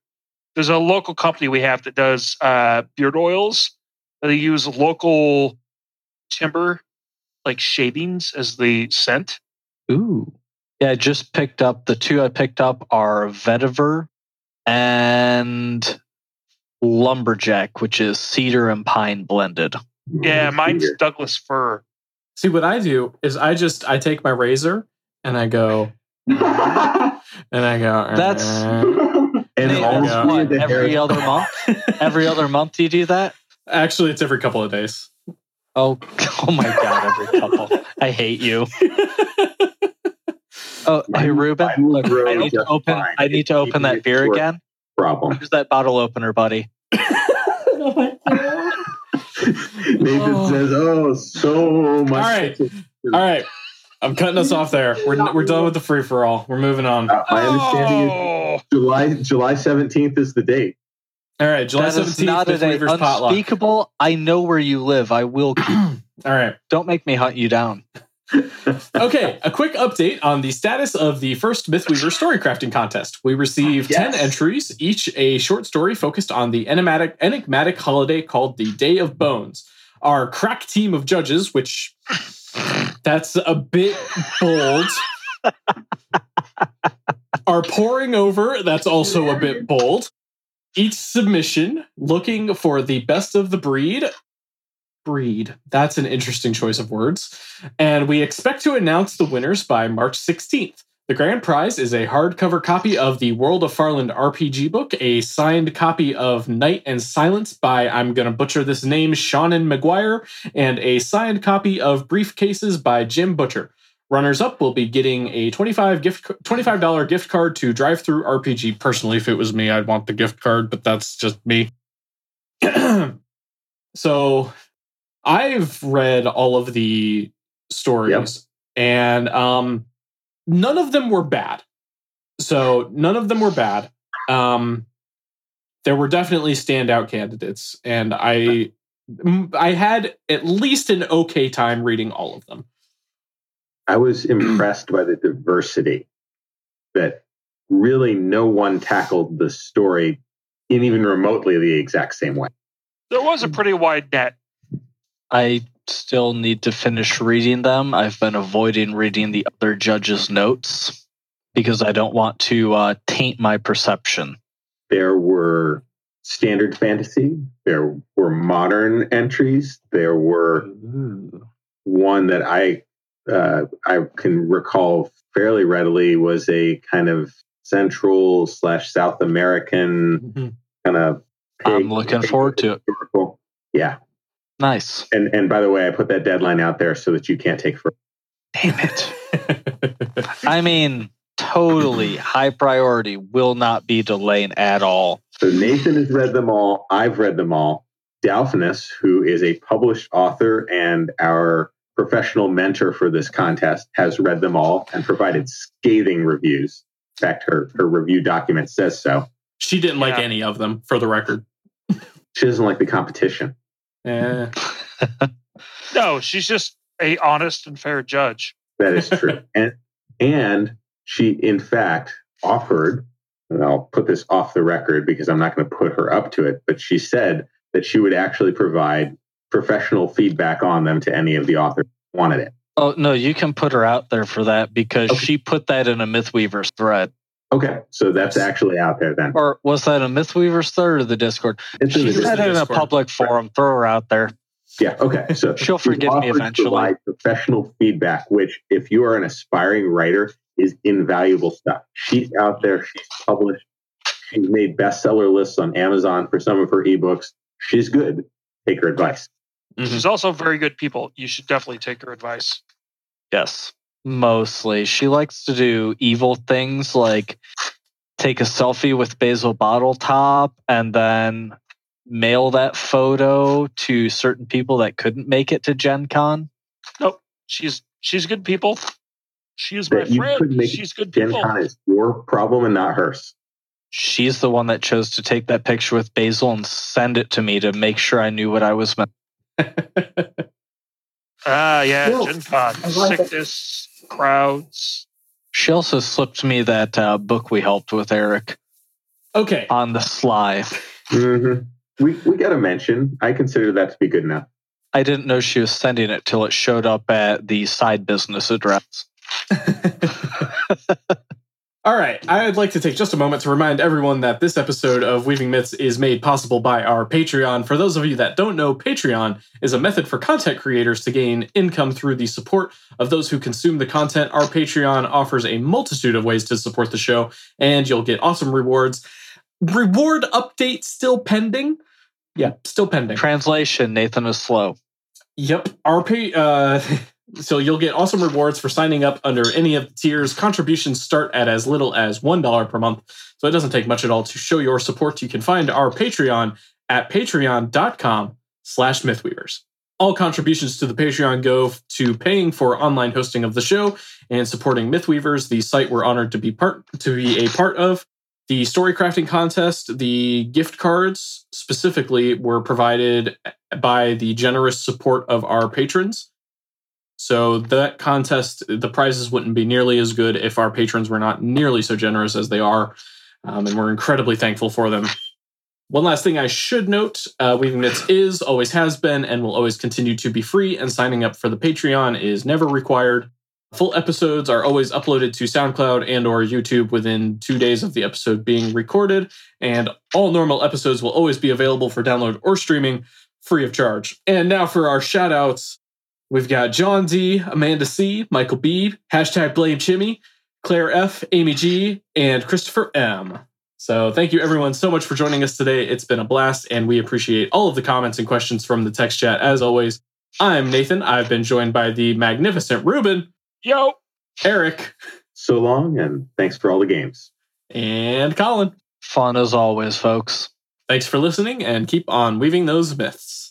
Away. There's a local company we have that does uh, beard oils. They use local timber, like shavings, as the scent. Ooh. Yeah, I just picked up the two I picked up are vetiver and lumberjack, which is cedar and pine blended. Yeah, mine's Peter. Douglas fir. See, what I do is I just I take my razor and I go and I go. That's- And Hey, all yeah. what, every hair- other month? Every other month you do that? Actually, it's every couple of days. Oh, oh my god! Every couple. I hate you. Oh, hey Mine- Ruben. mine will Look, grow I need to open. fine. I need to open that beer again. problem. Where's that bottle opener, buddy? Nathan Oh. says, "Oh, so much." All right. All right, I'm cutting us off there. We're we're done with the free for all. We're moving on. Uh, my understanding is Oh, July July seventeenth is the date. All right, July That is seventeenth, not Fifth an Weavers potluck. unspeakable. I know where you live. I will. All right. Don't make me hunt you down. Okay, a quick update on the status of the first Mythweaver story crafting contest. We received Yes. 10 entries, each a short story focused on the enigmatic, enigmatic holiday called the Day of Bones. Our crack team of judges, which that's a bit bold, are pouring over. That's also a bit bold. Each submission looking for the best of the breed. Breed. That's an interesting choice of words and we expect to announce the winners by March 16th. The grand prize is a hardcover copy of the World of Farland RPG book, a signed copy of Night and Silence by, I'm going to butcher this name, Seanan McGuire, and a signed copy of Brief Cases by Jim Butcher. Runners up will be getting a 25 gift $25 gift card to DriveThruRPG. Personally, if it was me, I'd want the gift card, but that's just me. so I've read all of the stories and um none of them were bad so none of them were bad um there were definitely standout candidates and I I had at least an okay time reading all of them I was impressed by the diversity that really no one tackled the story in even remotely the exact same way. there was a pretty wide net. I still need to finish reading them. I've been avoiding reading the other judges' notes because I don't want to uh, taint my perception. There were standard fantasy, there were modern entries, there were one that I uh, I can recall fairly readily was a kind of Central slash South American Mhm. kind of. I'm looking forward to it. Historical. Yeah, Nice. and and by the way, I put that deadline out there so that you can't take for. Damn it. I mean, totally high priority will not be delaying at all. So Nathan has read them all. I've read them all. Dalphinus, who is a published author and our professional mentor for this contest, has read them all and provided scathing reviews. In fact, her, her review document says so. she didn't like any of them for the record She doesn't like the competition. Eh. No, she's just a honest and fair judge. That is true. and and she in fact offered, and I'll put this off the record because I'm not going to put her up to it, but she said that she would actually provide professional feedback on them to any of the authors who wanted it. Oh, no, you can put her out there for that because Okay. she put that in a Mythweaver's thread. Okay, so that's actually out there then. Or was that a Mythweaver's thread or the Discord? It's in She said it in a public forum. Throw her out there. Yeah. Okay. So She'll forgive me to eventually. Provide professional feedback, which, if you are an aspiring writer, is invaluable stuff. She's out there. She's published. She's made bestseller lists on Amazon for some of her ebooks. She's good. Take her advice. Mhm. She's also very good people. You should definitely take her advice. Yes. Mostly. She likes to do evil things like take a selfie with Basil Bottle Top and then mail that photo to certain people that couldn't make it to Gen Con. Nope. She's she's good people. She is my you friend. make She's good Gen people. Con is your problem and not hers. She's the one that chose to take that picture with Basil and send it to me to make sure I knew what I was meant. Ah, yeah, Yes. Gen Con. I like it. Sickness, crowds. She also slipped me that uh, book we helped with Eric okay. on the sly. hmm We we got to mention. I consider that to be good enough. I didn't know she was sending it till it showed up at the side business address. All right. I'd like to take just a moment to remind everyone that this episode of Weaving Myths is made possible by our Patreon. For those of you that don't know, Patreon is a method for content creators to gain income through the support of those who consume the content. Our Patreon offers a multitude of ways to support the show, and you'll get awesome rewards. Reward update still pending. Yeah, still pending. Translation Nathan is slow. Yep. Our pay uh so you'll get awesome rewards for signing up under any of the tiers. Contributions start at as little as $1 per month. So it doesn't take much at all to show your support. You can find our Patreon at patreon.com slash mythweavers. All contributions to the Patreon go to paying for online hosting of the show and supporting Mythweavers, the site we're honored to be part to be a part of. The story crafting contest, the gift cards specifically were provided by the generous support of our patrons. So that contest, the prizes wouldn't be nearly as good if our patrons were not nearly so generous as they are, um, and we're incredibly thankful for them. One last thing I should note: uh, Weaving Myths is, always has been, and will always continue to be free. And signing up for the Patreon is never required. Full episodes are always uploaded to SoundCloud and or YouTube within two days of the episode being recorded, and all normal episodes will always be available for download or streaming free of charge. And now for our shout outs. We've got John D, Amanda C, Michael B, hashtag blame Chimmy, Claire F, Amy G, and Christopher M. So thank you everyone so much for joining us today. It's been a blast, and we appreciate all of the comments and questions from the text chat as always. I'm Nathan. I've been joined by the magnificent Ruben, Yo, Eric, So long, and thanks for all the games. and Colin. Fun as always, folks. Thanks for listening, and keep on weaving those myths.